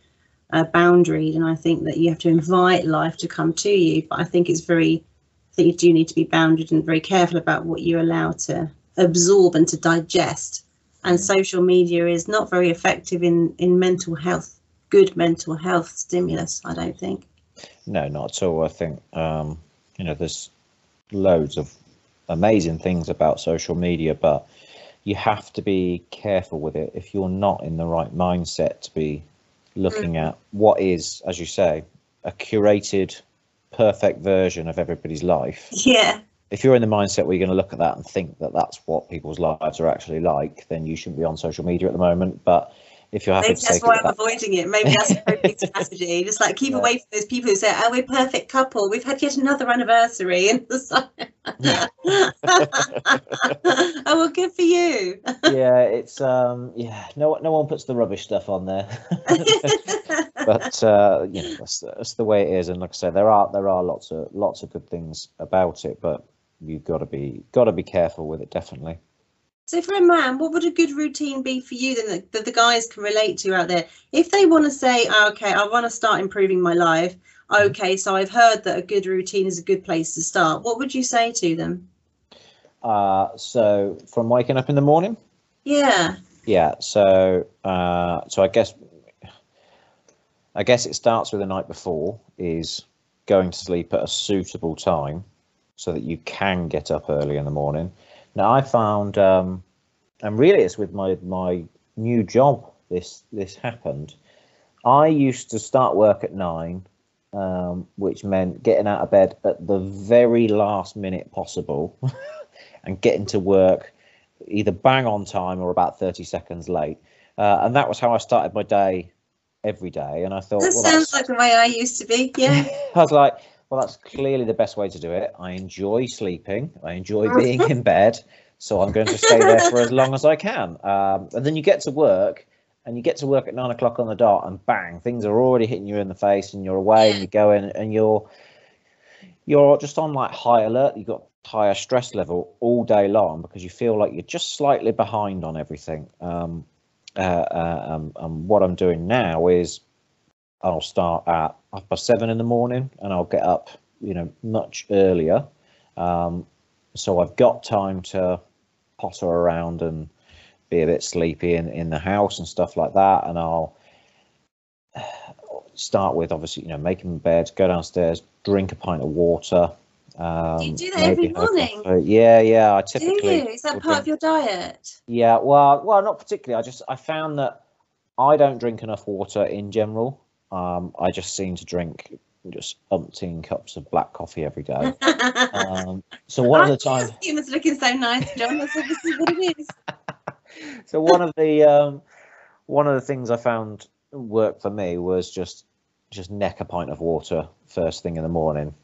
uh, boundaried and i think that you have to invite life to come to you but i think it's very i think you do need to be bounded and very careful about what you allow to absorb and to digest. And social media is not very effective in in mental health good mental health stimulus i don't think.
No, not at all. I think um, you know there's loads of amazing things about social media, but you have to be careful with it if you're not in the right mindset to be looking mm. at what is, as you say, a curated, perfect version of everybody's life.
yeah
if you're in the mindset where you're going to look at that and think that that's what people's lives are actually like, then you shouldn't be on social media at the moment. But if you're happy
Maybe that's why I'm avoiding it. Maybe that's a [LAUGHS] coping strategy. Just like keep
Yeah.
away from those people who say, "Oh, we're perfect couple. We've had yet another anniversary." And [LAUGHS] it's like, [LAUGHS] oh, well, good for you.
yeah, it's um, yeah, no, no one puts the rubbish stuff on there. but uh, you know, that's, that's the way it is. And like I said, there are there are lots of lots of good things about it, but you've got to be got to be careful with it, definitely.
So, for a man, what would a good routine be for you then that, that the guys can relate to out there? If they want to say, oh, "Okay, I want to start improving my life," okay, so I've heard that a good routine is a good place to start. What would you say to them?
Uh, so from waking up in the morning,
Yeah,
yeah. So uh, so I guess I guess it starts with the night before is going to sleep at a suitable time so that you can get up early in the morning. Now I found, um, and really it's with my my new job. This this happened. I used to start work at nine, um, which meant getting out of bed at the very last minute possible, [LAUGHS] and getting to work either bang on time or about thirty seconds late. Uh, and that was how I started my day every day. And I thought,
that
well,
sounds like the way I used to be. Yeah. [LAUGHS]
I was like, well, that's clearly the best way to do it. I enjoy sleeping. I enjoy [LAUGHS] being in bed. So I'm going to stay there for as long as I can. Um, and then you get to work and you get to work at nine o'clock on the dot and bang, things are already hitting you in the face and you're away and you go in and you're, you're just on like high alert. You've got higher stress level all day long because you feel like you're just slightly behind on everything. Um, uh, uh, um, and what I'm doing now is I'll start at half past seven in the morning and I'll get up, you know, much earlier. Um, so I've got time to potter around and be a bit sleepy in, in the house and stuff like that. And I'll start with obviously, you know, making bed, go downstairs, drink a pint of water. Um,
You do that every
maybe have a
morning?
Yeah, yeah. I
Do
typically.
you? Is that part of your diet?
yeah, well, well, not particularly. I just I found that I don't drink enough water in general. Um, I just seem to drink just umpteen cups of black coffee every day. Um, so one of the [LAUGHS] times,
You looking so nice, John. That's obviously what it is. [LAUGHS]
so one of the um, one of the things I found worked for me was just just neck a pint of water first thing in the morning.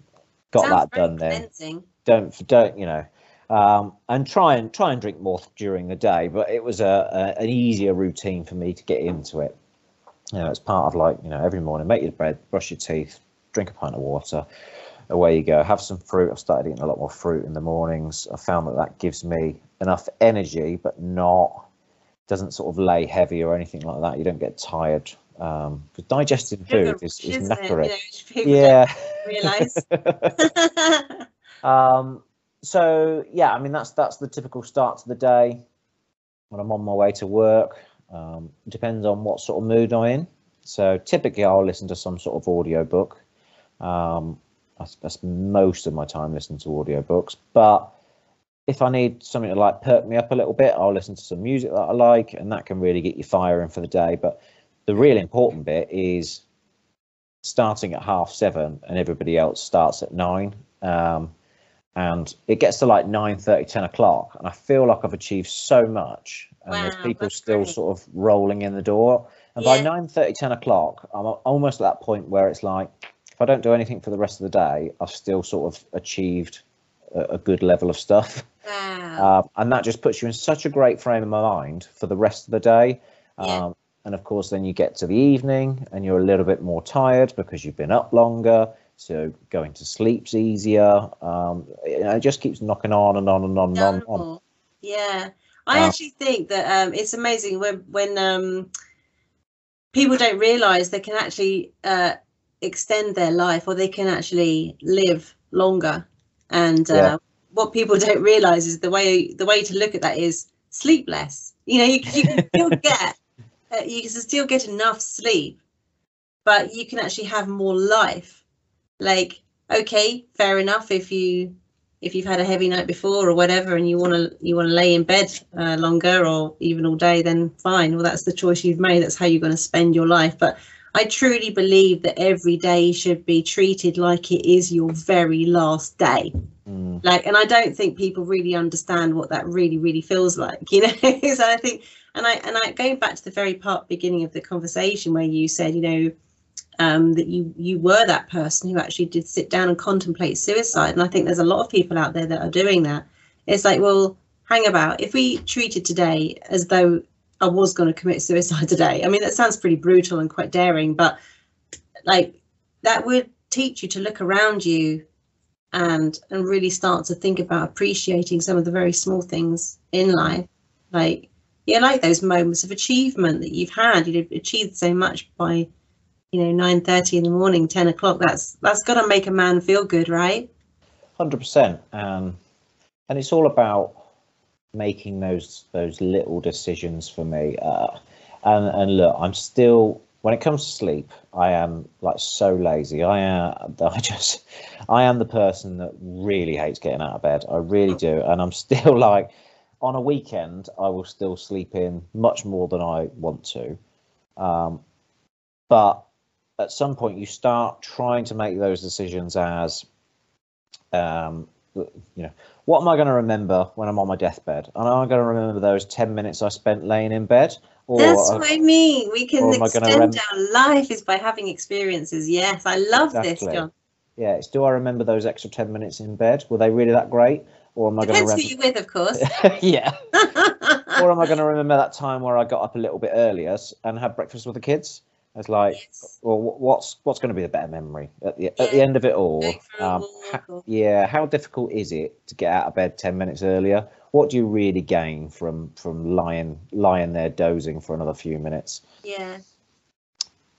Got
Sounds
that done then. don't don't you know um, and try and try and drink more during the day but it was a, a an easier routine for me to get into it you know it's part of like you know every morning make your bed brush your teeth drink a pint of water away you go. Have some fruit. I've started eating a lot more fruit in the mornings. I found that that gives me enough energy but not doesn't sort of lay heavy or anything like that. You don't get tired. Um because digesting food is, is knackering
You know, which people
yeah.
realise. [LAUGHS]
Um, so yeah, I mean that's that's the typical start to the day when I'm on my way to work. Um, depends on what sort of mood I'm in. So typically I'll listen to some sort of audio book. Um, spend most of my time listening to audiobooks, but if I need something to like perk me up a little bit, I'll listen to some music that I like, and that can really get you firing for the day. But the real important bit is starting at half seven, and everybody else starts at nine. Um, and it gets to like 9 10 o'clock and i feel like i've achieved so much and there's people still
great.
sort of rolling in the door and by
Yeah.
9 10 o'clock i'm almost at that point where it's like if i don't do anything for the rest of the day i've still sort of achieved a, a good level of stuff
Wow. [LAUGHS]
um, and that just puts you in such a great frame of mind for the rest of the day
Yeah.
um, and of course then you get to the evening and you're a little bit more tired because you've been up longer so going to sleep's easier um, know, it just keeps knocking on and on and on and on,
Yeah, I actually think that um, it's amazing when when um, people don't realise they can actually uh, extend their life or they can actually live longer. And uh,
Yeah.
what people [LAUGHS] don't realise is the way the way to look at that is sleep less. You know, you, you can still [LAUGHS] get uh, you can still get enough sleep, but you can actually have more life. Like, okay, fair enough if you if you've had a heavy night before or whatever and you want to you want to lay in bed uh, longer or even all day then fine well that's the choice you've made that's how you're going to spend your life but I truly believe that every day should be treated like it is your very last day.
Mm.
Like, and I don't think people really understand what that really, really feels like, [LAUGHS] you know. so I think, and I, and I going back to the very part beginning of the conversation where you said, you know, um, that you you were that person who actually did sit down and contemplate suicide, and I think there's a lot of people out there that are doing that. It's like, well, hang about. If we treated today as though I was going to commit suicide today. I mean, that sounds pretty brutal and quite daring, but like that would teach you to look around you and and really start to think about appreciating some of the very small things in life. Like yeah, like those moments of achievement that you've had. You've achieved so much by, you know, nine thirty in the morning, ten o'clock. That's that's got to make a man feel good, right?
Hundred percent. Um, and it's all about making those those little decisions for me. Uh, and and look, I'm still when it comes to sleep, I am like so lazy. I am [LAUGHS] I just I am the person that really hates getting out of bed. I really do, and I'm [LAUGHS] still like on a weekend I will still sleep in much more than I want to. Um, but at some point you start trying to make those decisions as um, you know what am I going to remember when I'm on my deathbed? Am I going to remember those 10 minutes I spent laying in bed?
Or, That's what I mean. We can extend rem- our life is by having experiences. Yes, I love exactly. this, John.
Yeah, it's do I remember those extra 10 minutes in bed? Were they really that great? Or am I going to
remember? who you're with, of course. [LAUGHS]
yeah. [LAUGHS] or am I going to remember that time where I got up a little bit earlier and had breakfast with the kids? It's like, yes. well, what's what's going to be the better memory at the yeah. at the end of it all? Um, ha- yeah, how difficult is it to get out of bed ten minutes earlier? What do you really gain from from lying lying there dozing for another few minutes?
Yeah.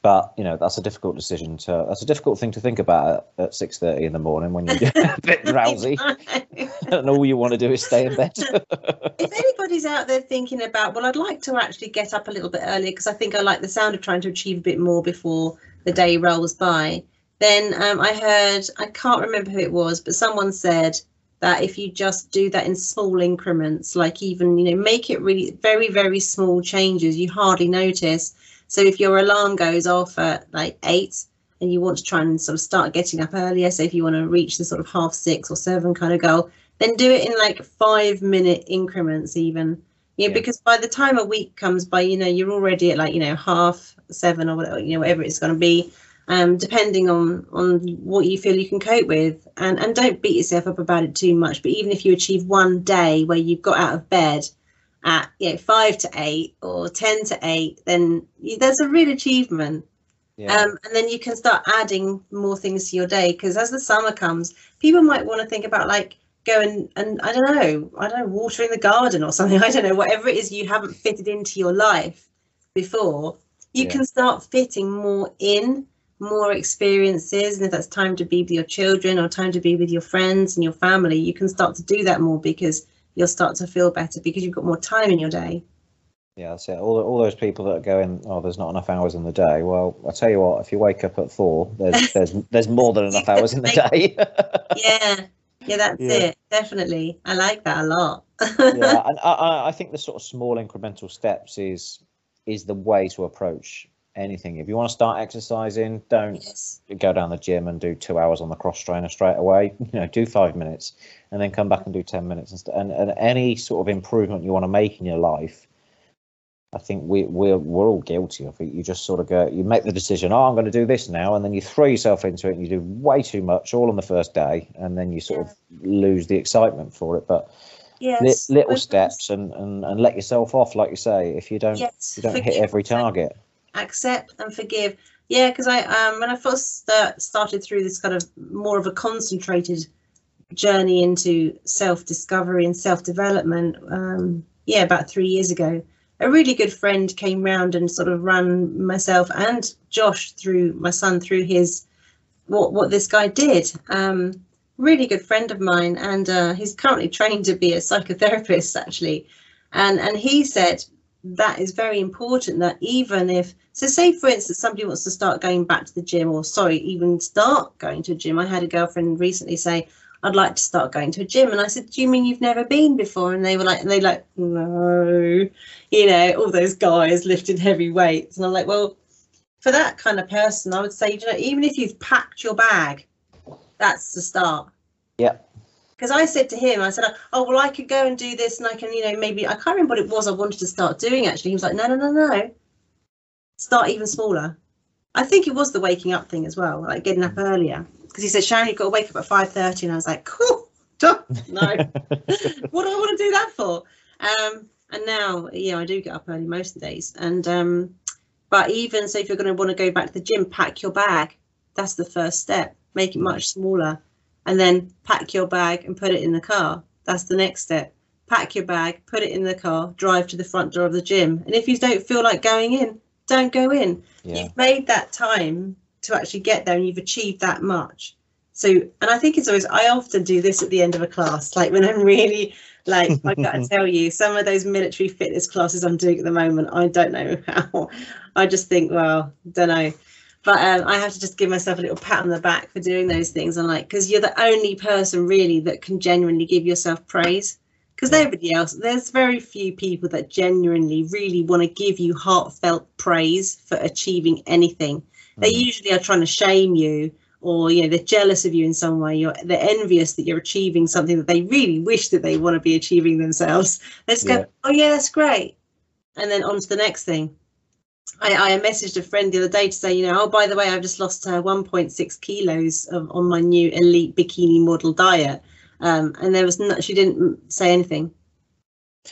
But you know that's a difficult decision to. That's a difficult thing to think about at, six thirty in the morning when you're [LAUGHS] a bit drowsy, and all you want to do is stay in bed. [LAUGHS]
if anybody's out there thinking about, well, I'd like to actually get up a little bit earlier because I think I like the sound of trying to achieve a bit more before the day rolls by. Then um, I heard, I can't remember who it was, but someone said that if you just do that in small increments, like even you know, make it really very very small changes, you hardly notice so if your alarm goes off at like eight and you want to try and sort of start getting up earlier, so if you want to reach the sort of half six or seven kind of goal, then do it in like five minute increments even. Yeah, yeah, because by the time a week comes by, you know, you're already at like, you know, half seven or whatever, you know, whatever it's going to be, um, depending on on what you feel you can cope with. And and don't beat yourself up about it too much. But even if you achieve one day where you've got out of bed at you know five to eight or ten to eight, then you, there's a real achievement. Yeah. Um, and then you can start adding more things to your day because as the summer comes, people might want to think about like going and I don't know, I don't know, watering the garden or something. [LAUGHS] I don't know, whatever it is you haven't fitted into your life before, you yeah. can start fitting more in more experiences and if that's time to be with your children or time to be with your friends and your family you can start to do that more because you'll start to feel better because you've got more time in your day.
Yeah, that's it. All, all those people that are going, oh, there's not enough hours in the day. Well, I tell you what, if you wake up at four, there's [LAUGHS] there's there's more than enough hours in the day.
yeah, yeah, that's yeah. it. Definitely, I like that a lot.
yeah, [LAUGHS] and I, I think the sort of small incremental steps is is the way to approach anything. If you want to start exercising, don't yes. go down the gym and do two hours on the cross trainer straight away. [LAUGHS] You know, do five minutes and then come back and do ten minutes. And, st- and, and any sort of improvement you want to make in your life, I think we we're we're all guilty of it. You just sort of go, you make the decision. Oh, I'm going to do this now, and then you throw yourself into it, and you do way too much all on the first day, and then you sort yeah. of lose the excitement for it. But yes, li- little steps and, and and let yourself off, like you say. If you don't, yes, you don't hit every target
accept and forgive. Yeah, because I um when I first start, started through this kind of more of a concentrated journey into self discovery and self development, um, yeah, about three years ago, a really good friend came round and sort of ran myself and Josh through my son through his what what this guy did. Um, really good friend of mine, and uh, he's currently trained to be a psychotherapist actually, and and he said that is very important that even if so say for instance somebody wants to start going back to the gym or sorry even start going to a gym. I had a girlfriend recently say i'd like to start going to a gym. And i said do you mean you've never been before? And they were like and they like no. You know all those guys lifting heavy weights. And i'm like well for that kind of person, I would say, you know, even if you've packed your bag, that's the start.
Yeah.
Because I said to him, I said, oh, well, I could go and do this and I can, you know, maybe, I can't remember what it was I wanted to start doing actually. He was like, no, no, no, no. Start even smaller. I think it was the waking up thing as well, like getting up earlier. Because he said, Sharon, you've got to wake up at 5.30. And I was like, cool, no. [LAUGHS] [LAUGHS] what do I want to do that for? Um, and now, yeah, I do get up early most of the days. And, um, but even so, if you're going to want to go back to the gym, pack your bag. That's the first step. Make it much smaller and then pack your bag and put it in the car. That's the next step. Pack your bag, put it in the car, drive to the front door of the gym. And if you don't feel like going in, don't go in. Yeah. You've made that time to actually get there and you've achieved that much. So, and I think it's always, I often do this at the end of a class, like when I'm [LAUGHS] really like, I've gotta [LAUGHS] tell you, some of those military fitness classes I'm doing at the moment, I don't know [LAUGHS] how. I just think, well, don't know but um, I have to just give myself a little pat on the back for doing those things. I'm like, because you're the only person really that can genuinely give yourself praise. Because nobody else, there's very few people that genuinely really want to give you heartfelt praise for achieving anything. Mm. They usually are trying to shame you, or you know, they're jealous of you in some way. You're they're envious that you're achieving something that they really wish that they want to be achieving themselves. They just yeah. go, oh yeah, that's great, and then on to the next thing I, I messaged a friend the other day to say, you know, oh, by the way, I've just lost uh, 1.6 kilos of, on my new elite bikini model diet. Um, and there was not, she didn't say anything,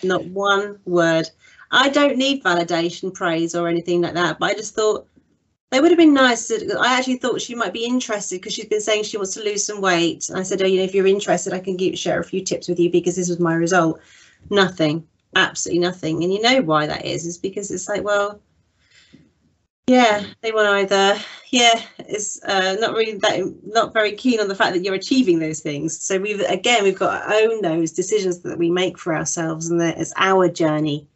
not one word. I don't need validation, praise, or anything like that. But I just thought they would have been nice. To, I actually thought she might be interested because she's been saying she wants to lose some weight. And I said, oh, you know, if you're interested, I can give, share a few tips with you because this was my result. Nothing, absolutely nothing. And you know why that is? Is because it's like, well, yeah they want to either. Yeah it's uh, not really that not very keen on the fact that you're achieving those things. So we've again we've got to own those decisions that we make for ourselves and that it's our journey.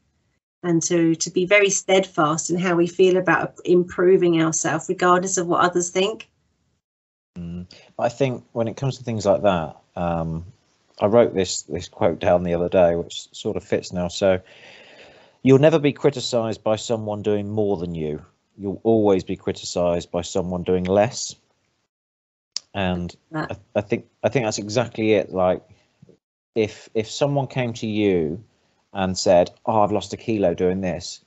And to to be very steadfast in how we feel about improving ourselves regardless of what others think.
Mm. i think when it comes to things like that um, i wrote this this quote down the other day which sort of fits now. So you'll never be criticized by someone doing more than you you'll always be criticized by someone doing less. And I, I, think i think that's exactly it. Like if if someone came to you and said oh i've lost a kilo doing this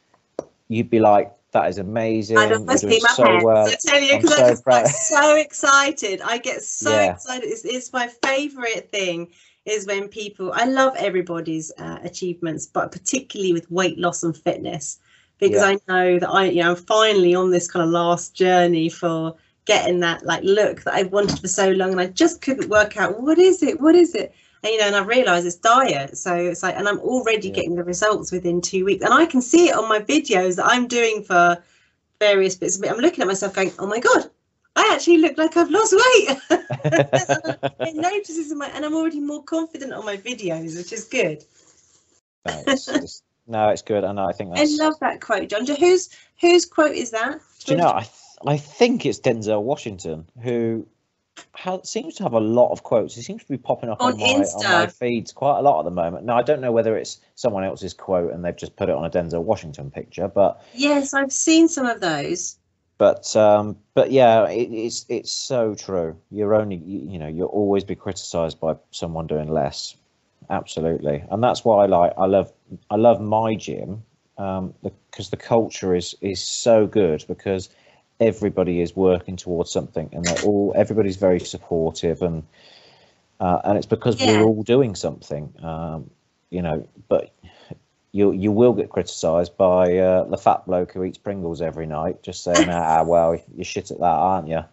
you'd be like that is amazing.
I don't doing my so well. I tell you because I'm, so, [LAUGHS] so excited. I get so yeah. excited. It's, it's my favorite thing is when people i love everybody's uh, achievements but particularly with weight loss and fitness because yeah. I know that I, you know, I'm finally on this kind of last journey for getting that like look that I've wanted for so long, and I just couldn't work out what is it, what is it, and you know, and I realised it's diet. So it's like, and I'm already yeah. getting the results within two weeks, and I can see it on my videos that I'm doing for various bits. I'm looking at myself going, oh my god. I actually look like I've lost weight. [LAUGHS] [LAUGHS] it notices my, and I'm already more confident on my videos, which is good.
Nice. No, it's good, I know. I think
that's... I love that quote, John. Whose whose quote is that?
Do you know? I th- I think it's Denzel Washington who seems to have a lot of quotes. He seems to be popping up on, on my on my feeds quite a lot at the moment. Now I don't know whether it's someone else's quote and they've just put it on a Denzel Washington picture, but
yes, I've seen some of those.
But um, but yeah, it, it's it's so true. You're only you, you know you'll always be criticised by someone doing less absolutely, and that's why I like I love I love my gym um, because the culture is is so good because everybody is working towards something and they're all everybody's very supportive and uh, and it's because yeah. we're all doing something um, you know but you you will get criticised by uh, the fat bloke who eats Pringles every night, just saying, [LAUGHS] ah, well, you're shit at that, aren't you?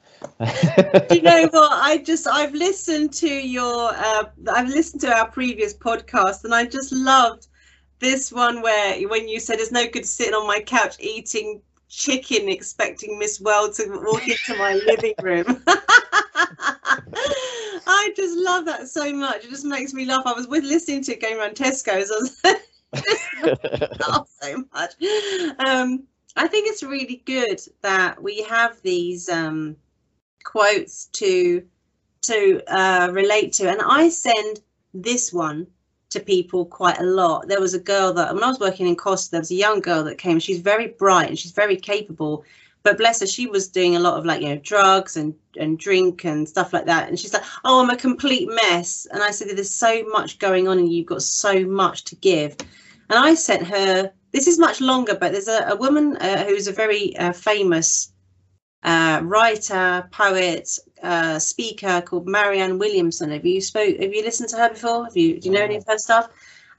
you know what? I just I've listened to your uh, I've listened to our previous podcast, and I just loved this one where when you said it's no good sitting on my couch eating chicken expecting Miss World to walk into my living room. [LAUGHS] I just love that so much. It just makes me laugh. I was with listening to it going around Tesco's. I was [LAUGHS] laugh so much. Um, I think it's really good that we have these um, quotes to to uh, relate to, and I send this one to people quite a lot. There was a girl that when I was working in Costa, there was a young girl that came. She's very bright and she's very capable, but bless her, she was doing a lot of like you know drugs and and drink and stuff like that. And she's like, "Oh, I'm a complete mess." And I said, "There's so much going on, and you've got so much to give." And I sent her. This is much longer, but there's a, a woman uh, who's a very uh, famous uh, writer, poet, uh, speaker called Marianne Williamson. Have you spoke? Have you listened to her before? Have you? Do you know any of her stuff?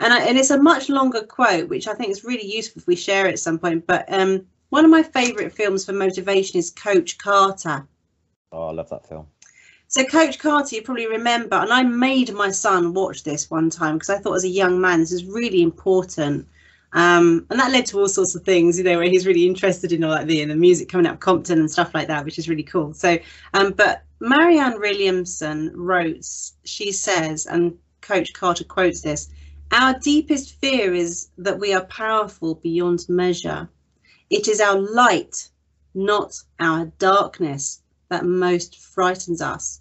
And I, and it's a much longer quote, which I think is really useful if we share it at some point. But um, one of my favourite films for motivation is Coach Carter.
Oh, I love that film.
So Coach Carter, you probably remember, and I made my son watch this one time because I thought as a young man this is really important. Um, and that led to all sorts of things, you know, where he's really interested in all like the and the music coming out of Compton and stuff like that, which is really cool. So, um, but Marianne Williamson wrote, she says, and Coach Carter quotes this: "Our deepest fear is that we are powerful beyond measure. It is our light, not our darkness, that most frightens us.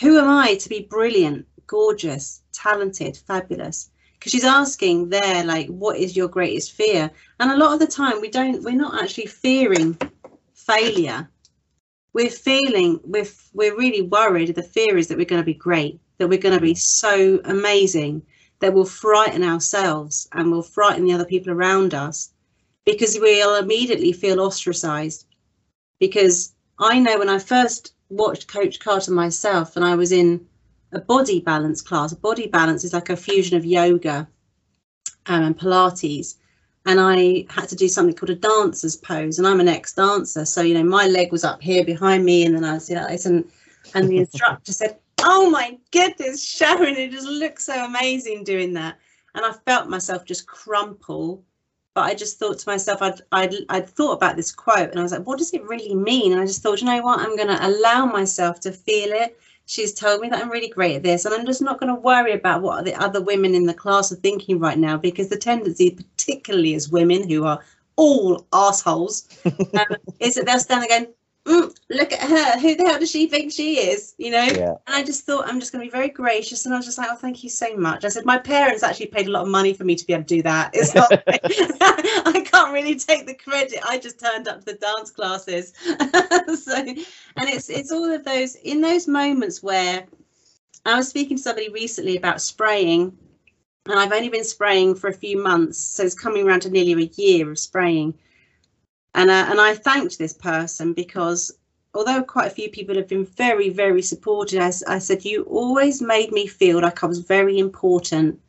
Who am I to be brilliant, gorgeous, talented, fabulous? Because she's asking there, like, what is your greatest fear? And a lot of the time, we don't, we're not actually fearing failure. We're feeling, we're, we're really worried. The fear is that we're going to be great, that we're going to be so amazing, that we'll frighten ourselves and we'll frighten the other people around us because we'll immediately feel ostracized. Because I know when I first watched Coach Carter myself and I was in a body balance class, body balance is like a fusion of yoga um, and Pilates. And I had to do something called a dancer's pose. And I'm an ex dancer. So, you know, my leg was up here behind me. And then I was, you know, and, and the instructor said, Oh my goodness, Sharon, it just looks so amazing doing that. And I felt myself just crumple but I just thought to myself, I'd, I'd, I'd thought about this quote and I was like, what does it really mean? And I just thought, you know what, I'm going to allow myself to feel it. She's told me that I'm really great at this, and I'm just not going to worry about what the other women in the class are thinking right now because the tendency, particularly as women who are all assholes, [LAUGHS] um, is that they'll stand going, mm, look at her. Who the hell does she think she is? You know?
Yeah.
And I just thought I'm just going to be very gracious. And I was just like, oh, thank you so much. I said, my parents actually paid a lot of money for me to be able to do that. It's not, [LAUGHS] [LAUGHS] I can't really take the credit. I just turned up to the dance classes. [LAUGHS] so, and it's, it's all of those, in those moments where I was speaking to somebody recently about spraying and I've only been spraying for a few months. So it's coming around to nearly a year of spraying and uh, and I thanked this person because although quite a few people have been very very supportive, I, I said you always made me feel like I was very important.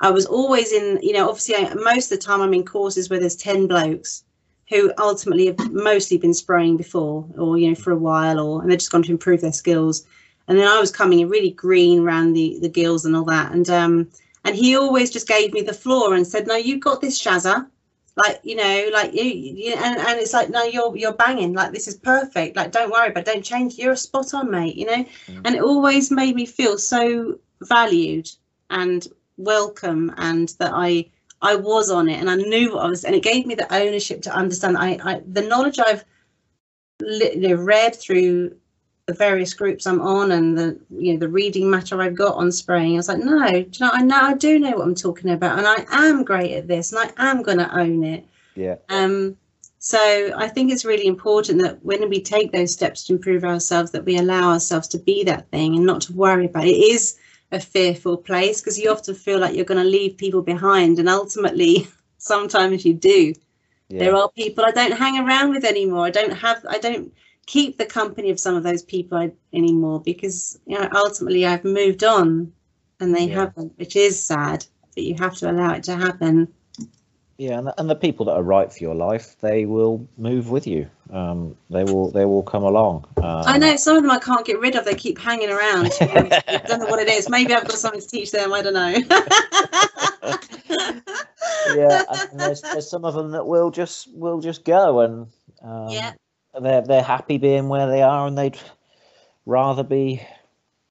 I was always in, you know, obviously I, most of the time I'm in courses where there's ten blokes who ultimately have mostly been spraying before, or you know, for a while, or and they're just gone to improve their skills. And then I was coming in really green around the the gills and all that, and um, and he always just gave me the floor and said, "No, you've got this, Shazza like you know like you, you and, and it's like no you're you're banging like this is perfect like don't worry but don't change you're a spot on mate you know mm. and it always made me feel so valued and welcome and that i i was on it and i knew what i was and it gave me the ownership to understand i, I the knowledge i've li- read through the various groups I'm on and the you know the reading matter I've got on spraying. I was like, no, you know, I know I do know what I'm talking about, and I am great at this, and I am going to own it.
Yeah.
Um. So I think it's really important that when we take those steps to improve ourselves, that we allow ourselves to be that thing and not to worry about it. It is a fearful place because you often feel like you're going to leave people behind, and ultimately, [LAUGHS] sometimes you do. Yeah. There are people I don't hang around with anymore. I don't have. I don't keep the company of some of those people anymore because you know ultimately I've moved on and they yeah. haven't, which is sad. But you have to allow it to happen.
Yeah, and the, and the people that are right for your life, they will move with you. Um, they will they will come along. Um,
I know some of them I can't get rid of. They keep hanging around. [LAUGHS] I don't know what it is. Maybe I've got something to teach them. I don't know. [LAUGHS]
yeah, [LAUGHS] there's, there's some of them that will just will just go and um,
yeah
they're they're happy being where they are, and they'd rather be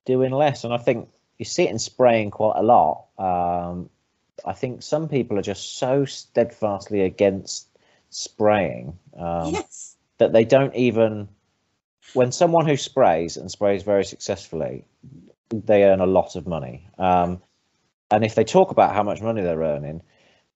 doing less. And I think you see it in spraying quite a lot. Um, I think some people are just so steadfastly against spraying um,
yes.
that they don't even. When someone who sprays and sprays very successfully, they earn a lot of money. Um, and if they talk about how much money they're earning,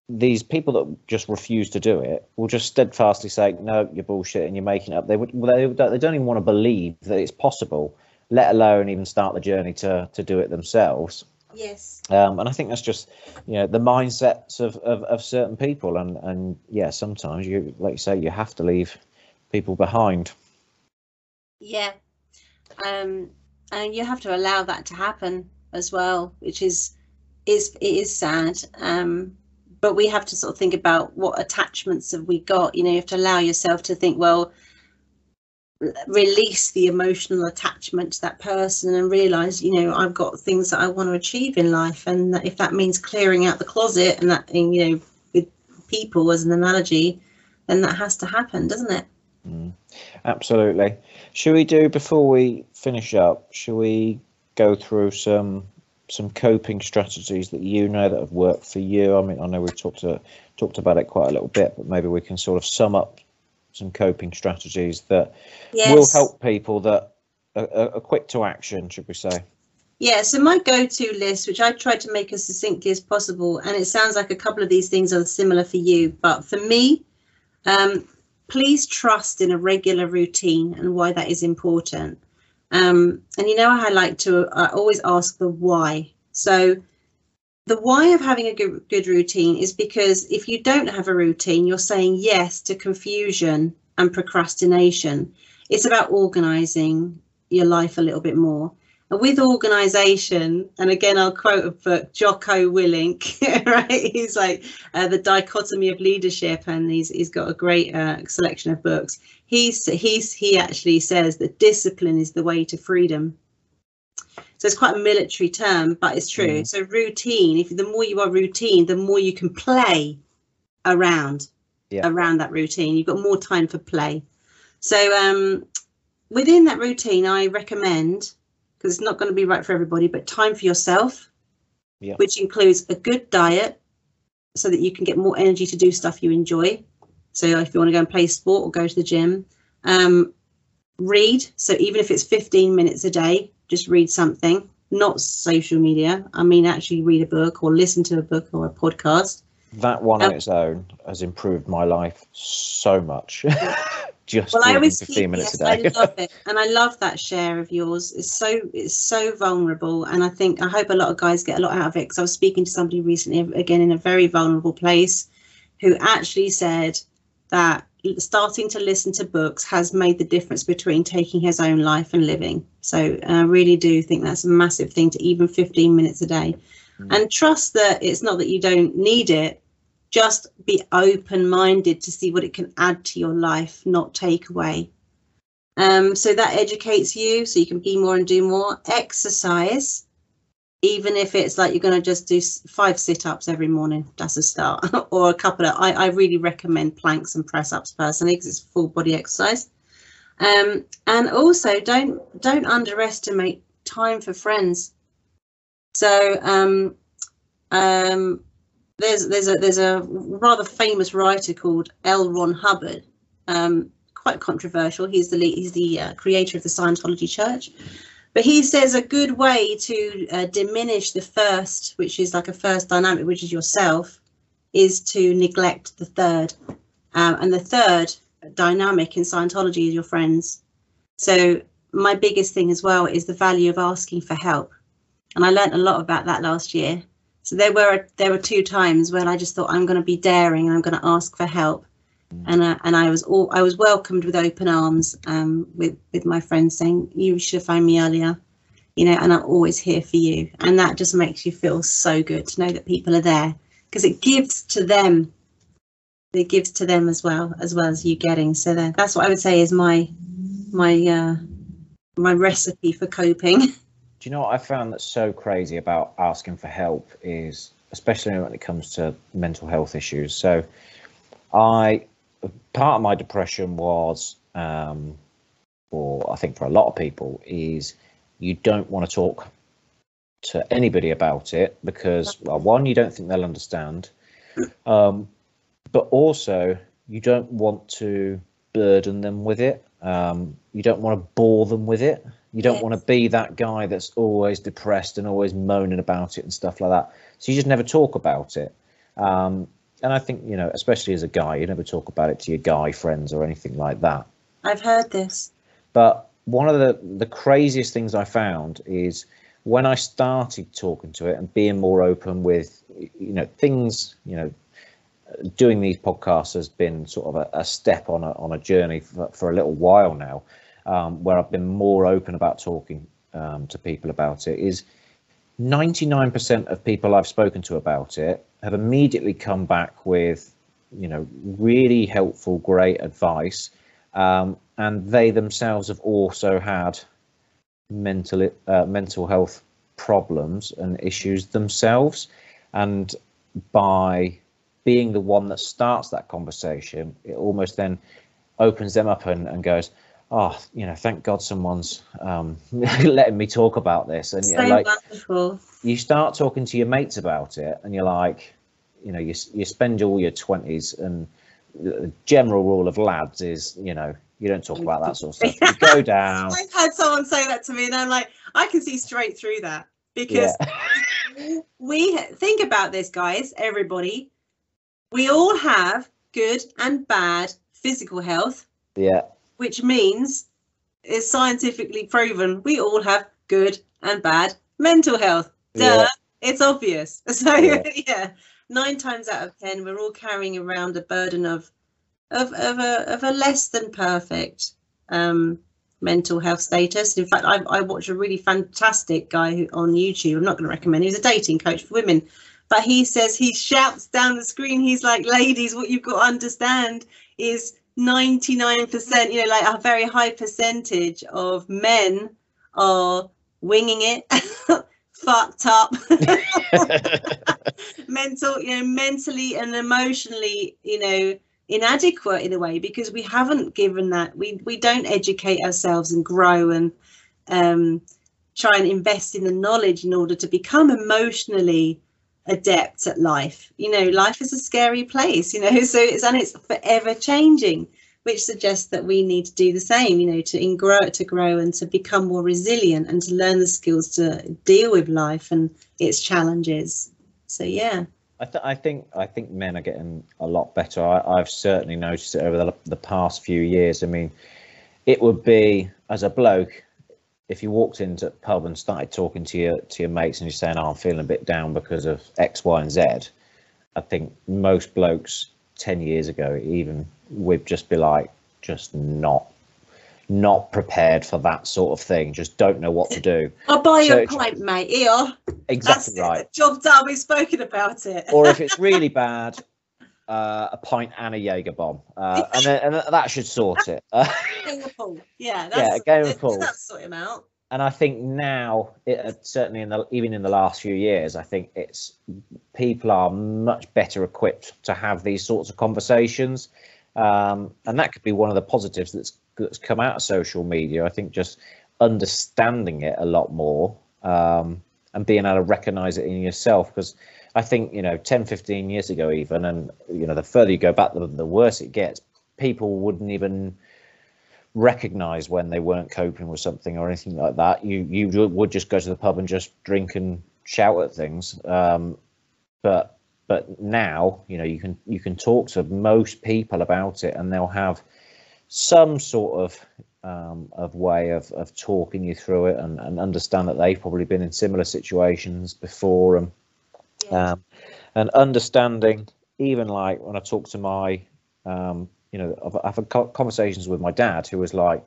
these people that just refuse to do it will just steadfastly say, "No, you're bullshit and you're making it up." They would they, they don't even want to believe that it's possible, let alone even start the journey to to do it themselves.
Yes.
Um, and I think that's just you know the mindsets of, of, of certain people, and and yeah, sometimes you like you say you have to leave people behind.
Yeah. Um, and you have to allow that to happen as well, which is is it is sad. Um, but we have to sort of think about what attachments have we got. You know, you have to allow yourself to think, well, release the emotional attachment to that person and realize you know i've got things that i want to achieve in life. And if that means clearing out the closet and that and, you know with people as an analogy then that has to happen doesn't it?
Mm, absolutely. Should we do before we finish up should we go through some some coping strategies that you know that have worked for you i mean i know we've talked to, talked about it quite a little bit but maybe we can sort of sum up some coping strategies that yes. will help people that are, are, quick to action, should we say?
Yeah, so my go-to list, which I tried to make as succinctly as possible, and it sounds like a couple of these things are similar for you, but for me, um, please trust in a regular routine and why that is important. Um, and you know, I like to I always ask the why. So the why of having a good, good routine is because if you don't have a routine, you're saying yes to confusion and procrastination. It's about organizing your life a little bit more. And with organization, and again, I'll quote a book, Jocko Willink, [LAUGHS] right? He's like uh, the dichotomy of leadership, and he's he's got a great uh, selection of books. He's he's he actually says that discipline is the way to freedom. So it's quite a military term, but it's true. Mm. So routine, if the more you are routine, the more you can play around yeah. around that routine. You've got more time for play. So um, within that routine, I recommend because it's not going to be right for everybody, but time for yourself, yeah. which includes a good diet so that you can get more energy to do stuff you enjoy. So if you want to go and play sport or go to the gym, um, read. So even if it's 15 minutes a day, just read something, not social media. I mean, actually read a book or listen to a book or a podcast.
That one um, on its own has improved my life so much. [LAUGHS] just well,
I always
15
keep,
minutes
yes,
a day.
I love it, [LAUGHS] and I love that share of yours. It's so it's so vulnerable, and I think I hope a lot of guys get a lot out of it. Because I was speaking to somebody recently, again in a very vulnerable place, who actually said that starting to listen to books has made the difference between taking his own life and living. So I really do think that's a massive thing to even 15 minutes a day. Mm. And trust that it's not that you don't need it, just be open minded to see what it can add to your life, not take away. Um, so that educates you so you can be more and do more. Exercise even if it's like you're going to just do five sit-ups every morning that's a start. [LAUGHS] Or a couple of I, I really recommend planks and press ups personally because it's full body exercise. Um, and also don't don't underestimate time for friends. So um, um, there's there's a there's a rather famous writer called L. Ron Hubbard um, quite controversial. He's the he's the uh, creator of the Scientology Church but he says a good way to uh, diminish the first, which is like a first dynamic, which is yourself, is to neglect the third. Um, and the third dynamic in Scientology is your friends. So my biggest thing as well is the value of asking for help. And I learned a lot about that last year. So there were there were two times when I just thought I'm going to be daring and I'm going to ask for help and uh, and I was all I was welcomed with open arms um, with with my friends saying you should have phoned me earlier, you know, and I'm always here for you, and that just makes you feel so good to know that people are there because it gives to them, it gives to them as well as well as you getting. So that, that's what I would say is my my uh, my recipe for coping. [LAUGHS]
Do you know what I found that's so crazy about asking for help is, especially when it comes to mental health issues. So, I part of my depression was, um, or I think for a lot of people, is you don't want to talk to anybody about it because, well, one, you don't think they'll understand, um, but also you don't want to burden them with it. Um, you don't want to bore them with it. You don't yes. want to be that guy that's always depressed and always moaning about it and stuff like that. So you just never talk about it. Um, and I think you know, especially as a guy, you never talk about it to your guy friends or anything like that.
I've heard this.
But one of the the craziest things I found is when I started talking to it and being more open with you know things you know doing these podcasts has been sort of a, a step on a on a journey for, for a little while now um, where I've been more open about talking um, to people about it is 99% of people I've spoken to about it have immediately come back with you know really helpful great advice. Um, and they themselves have also had mental uh, mental health problems and issues themselves. And by being the one that starts that conversation it almost then opens them up and, and goes oh you know thank god someone's um, [LAUGHS] letting me talk about this. And
So
you know, like
wonderful.
you start talking to your mates about it and you're like you know you, you spend all your 20s and the general rule of lads is you know you don't talk about that sort of stuff. You go [LAUGHS] down.
I've had someone say that to me, and I'm like, I can see straight through that because
yeah. [LAUGHS]
we think about this, guys. Everybody, we all have good and bad physical health,
yeah
which means it's scientifically proven we all have good and bad mental health. Duh,
Yeah.
it's obvious. [LAUGHS] So
Yeah.
yeah. nine times out of ten, we're all carrying around a burden of of of a of a less than perfect um, mental health status. In fact, I, I watched a really fantastic guy who, on YouTube. I'm not going to recommend. He's a dating coach for women, but he says he shouts down the screen. He's like, "Ladies, what you've got to understand is 99%. You know, like a very high percentage of men are winging it." [LAUGHS] fucked up [LAUGHS] mental you know mentally and emotionally you know inadequate in a way because we haven't given that we we don't educate ourselves and grow and um try and invest in the knowledge in order to become emotionally adept at life you know life is a scary place you know [LAUGHS] so it's and it's forever changing which suggests that we need to do the same you know to in grow to grow and to become more resilient and to learn the skills to deal with life and its challenges so yeah
I, th- I think I think men are getting a lot better. I, I've certainly noticed it over the, the past few years. I mean, it would be as a bloke if you walked into a pub and started talking to your to your mates and you're saying, "Oh, I'm feeling a bit down because of X, Y, and Z." I think most blokes ten years ago, even would just be like, just not not prepared for that sort of thing. Just don't know what to do.
i'll buy you
So
a pint mate here that's
Exactly
it
right.
job done we've spoken about it
or if it's really bad, uh, a pint and a Jaeger bomb, uh, [LAUGHS] and then, and that should sort it. Uh, [LAUGHS]
game of pool yeah
Yeah,
that's
a game of
that-
pool.
that's sort him out
and I think now, it, uh, certainly in the even in the last few years, I think it's people are much better equipped to have these sorts of conversations, um, and that could be one of the positives that's that's come out of social media. I think just understanding it a lot more um, and being able to recognize it in yourself because I think you know 10 15 years ago even and you know the further you go back the, the worse it gets people wouldn't even recognize when they weren't coping with something or anything like that you you would just go to the pub and just drink and shout at things um, but but now you know you can you can talk to most people about it and they'll have some sort of um, of way of, of talking you through it and, and understand that they've probably been in similar situations before and. Um, and understanding even like when I talk to my um, you know I've, I've had co- conversations with my dad who was like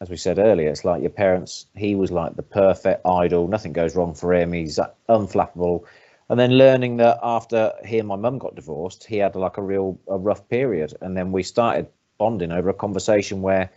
as we said earlier it's like your parents he was like the perfect idol. Nothing goes wrong for him. He's uh, unflappable. And then learning that after he and my mum got divorced he had like a real a rough period. And then we started bonding over a conversation where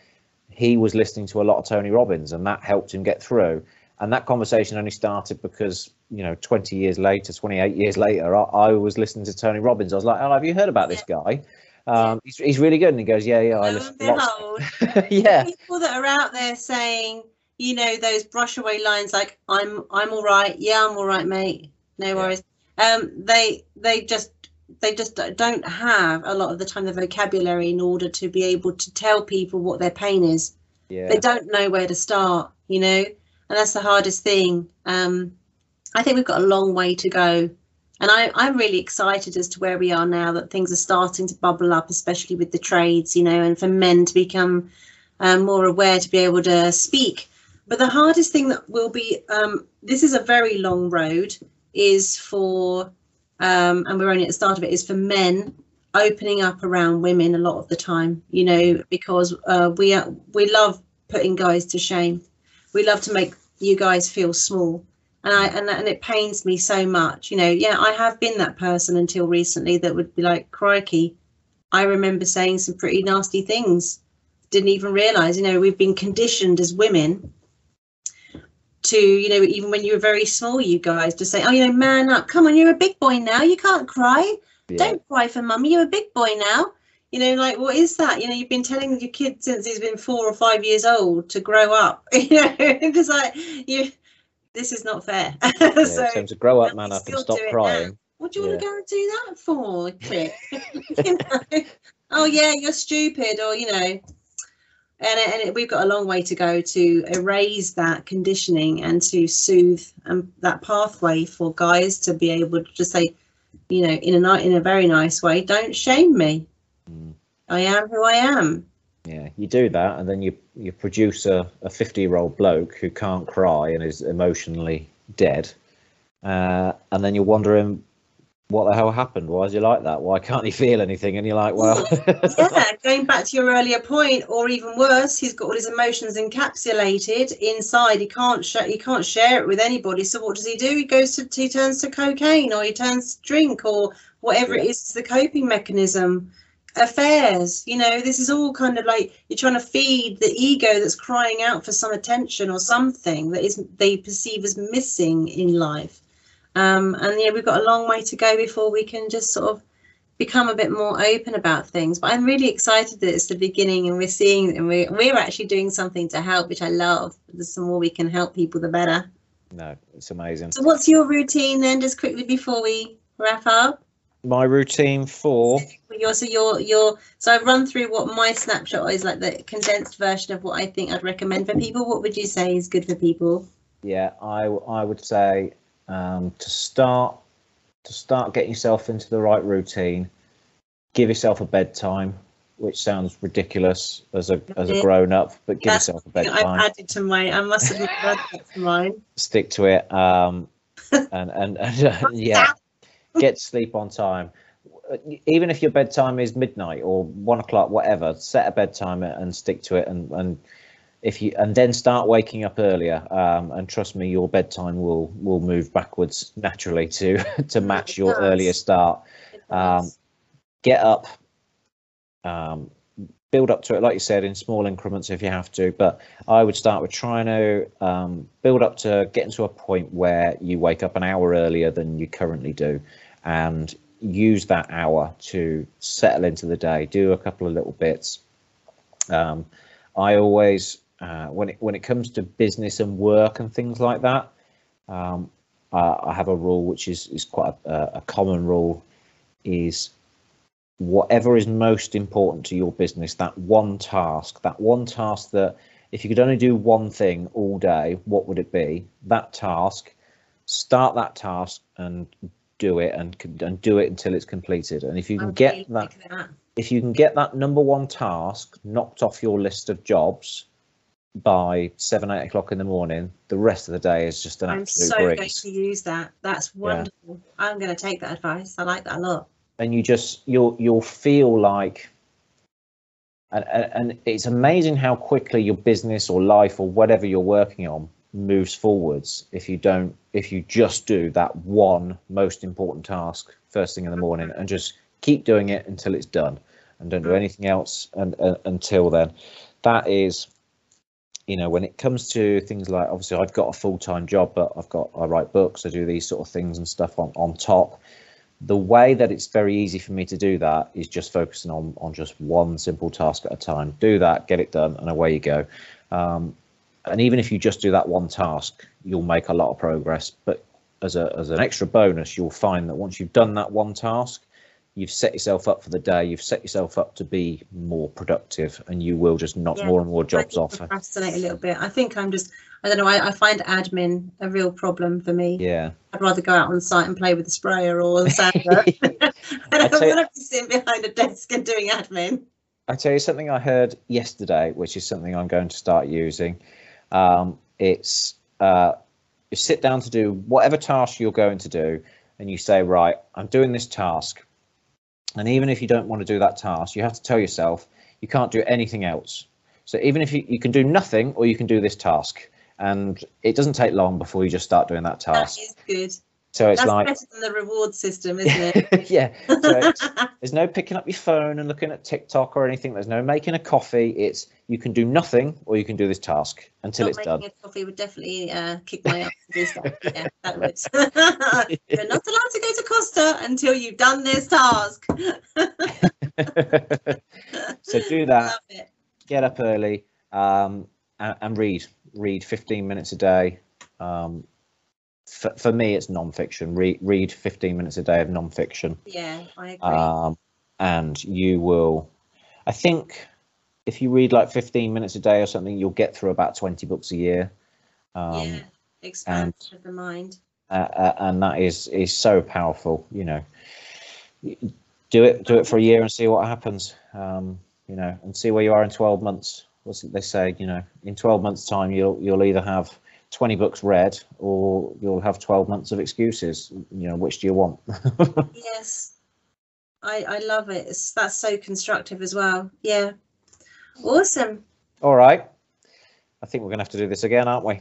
he was listening to a lot of Tony Robbins and that helped him get through and that conversation only started because you know 20 years later 28 years later i, I was listening to tony robbins. I was like oh have you heard about this guy? Um, he's, he's really good. And he goes yeah yeah i listen
and
to lots.
behold, [LAUGHS]
yeah.
people that are out there saying, you know, those brush away lines like "I'm I'm all right, yeah, I'm all right, mate, no
Yeah.
worries." Um, they they just they just don't have a lot of the time the vocabulary in order to be able to tell people what their pain is.
yeah.
They don't know where to start, you know, and that's the hardest thing. Um, I think we've got a long way to go and I, I'm really excited as to where we are now that things are starting to bubble up, especially with the trades, you know, and for men to become um, more aware to be able to speak. But the hardest thing that will be um, this is a very long road is for um, and we're only at the start of it is for men opening up around women a lot of the time you know because uh, we are, we love putting guys to shame we love to make you guys feel small. And I and, and it pains me so much you know yeah I have been that person until recently that would be like crikey I remember saying some pretty nasty things. Didn't even realize you know we've been conditioned as women to you know even when you were very small you guys to say oh you know man up come on you're a big boy now you can't cry. Yeah. don't cry for mummy you're a big boy now you know like what is that you know you've been telling your kid since he's been four or five years old to grow up [LAUGHS] you know because like you this is not fair [LAUGHS]
yeah, so time to grow up man up and stop crying now.
what do you yeah. want to go and do that for [LAUGHS] you know? oh yeah you're stupid or you know and, and it, we've got a long way to go to erase that conditioning and to soothe um, that pathway for guys to be able to just say, you know, in a in a very nice way, don't shame me. Mm. I am who I am.
Yeah, you do that, and then you you produce a, a fifty year old bloke who can't cry and is emotionally dead, uh, and then you're wondering what the hell happened? Why is he like that? Why can't he feel anything? And you're like, well, [LAUGHS]
yeah. Going back to your earlier point, or even worse, he's got all his emotions encapsulated inside. He can't sh- he can't share it with anybody. So what does he do? He goes to he turns to cocaine, or he turns to drink, or whatever yeah. it is. The coping mechanism. Affairs, you know, this is all kind of like you're trying to feed the ego that's crying out for some attention or something that is they perceive as missing in life um, and yeah, we've got a long way to go before we can just sort of become a bit more open about things. But I'm really excited that it's the beginning and we're seeing and we're, we're actually doing something to help, which I love. The more we can help people, the better.
No, it's amazing.
So, what's your routine then, just quickly before we wrap up?
My routine for
your so your your so I've run through what my snapshot is like the condensed version of what I think I'd recommend for people. What would you say is good for people?
Yeah, I I would say um, to start to start getting yourself into the right routine. Give yourself a bedtime, which sounds ridiculous as a as a grown up, but give That's yourself a bedtime.
I've added to my. I must have added to mine.
Stick to it, um, and and, and uh, [LAUGHS] yeah, get sleep on time. Even if your bedtime is midnight or one o'clock, whatever, set a bedtime and stick to it, and and if you and then start waking up earlier. Um, and trust me your bedtime will will move backwards naturally to [LAUGHS] to match your earlier start. Um, get up. Um, build up to it like you said in small increments if you have to. But i would start with trying to um, build up to getting to a point where you wake up an hour earlier than you currently do and use that hour to settle into the day do a couple of little bits um, i always uh, when it when it comes to business and work and things like that, um, I, I, have a rule which is is quite a, a, common rule, is whatever is most important to your business, that one task, that one task that if you could only do one thing all day, what would it be? That task, start that task and do it and and do it until it's completed. And if you can okay, get that, that, if you can get that number one task knocked off your list of jobs by seven, eight o'clock in the morning, the rest of the day is just an I'm absolute so breeze.
going to use that. That's wonderful. Yeah. I'm going to take that advice. I like that a lot.
And you just you'll you'll feel like, and and it's amazing how quickly your business or life or whatever you're working on moves forwards if you don't if you just do that one most important task first thing in the morning and just keep doing it until it's done and don't do mm. anything else and, uh, until then that is you know, when it comes to things like obviously I've got a full time job, but I've got I write books, I do these sort of things and stuff on on top. The way that it's very easy for me to do that is just focusing on on just one simple task at a time. Do that, get it done, and away you go. Um, and even if you just do that one task, you'll make a lot of progress. But as a as an extra bonus, you'll find that once you've done that one task, you've set yourself up for the day. You've set yourself up to be more productive, and you will just knock
Yeah,
more and more jobs off.
procrastinate a little bit. I think I'm just, I don't know, I, I find admin a real problem for me.
Yeah.
I'd rather go out on site and play with the sprayer or the [LAUGHS] sander. [LAUGHS] I don't want to be sitting behind a desk and doing admin.
I tell you something I heard yesterday, which is something I'm going to start using. Um, it's uh, you sit down to do whatever task you're going to do, and you say, right, I'm doing this task. And even if you don't want to do that task, you have to tell yourself you can't do anything else. So even if you, you can do nothing or you can do this task, and it doesn't take long before you just start doing that
That
task.
is good.
So it's
That's
like,
better than the reward system, [LAUGHS] isn't it?
yeah. So it's, [LAUGHS] there's no picking up your phone and looking at TikTok or anything. There's no making a coffee. It's you can do nothing or you can do this task until
Not
it's
making
done.
a coffee would definitely uh, kick my ass to do [LAUGHS] stuff. Yeah, that would. You're not allowed to go to Costa until you've done this task.
so do that. Get up early um, and, and read. Read 15 minutes a day. Um, for, for me, it's non-fiction. Read read 15 minutes a day of non-fiction.
Yeah, I agree.
um, and you will i think if you read like 15 minutes a day or something you'll get through about 20 books a year um,
yeah, expand the mind.
uh, uh, and that is is so powerful you know do it do it for a year and see what happens um, you know and see where you are in 12 months what's it they say you know in 12 months time you'll you'll either have 20 books read or you'll have 12 months of excuses you know which do you want [LAUGHS]
Yes, I I love it. It's, that's so constructive as well. Yeah, awesome.
all right i think we're gonna have to do this again aren't we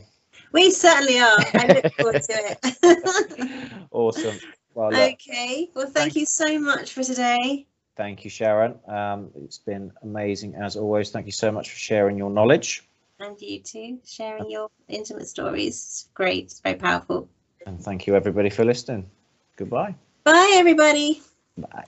We certainly are. I look [LAUGHS] forward to it. [LAUGHS]
awesome. Well,
okay. Well, thank
Thank-
you so much for today.
thank you, Sharon. Um, it's been amazing as always. Thank you so much for sharing your knowledge.
And you too, sharing your intimate stories. It's great. It's very powerful.
And thank you, everybody, for listening. Goodbye.
Bye, everybody.
Bye.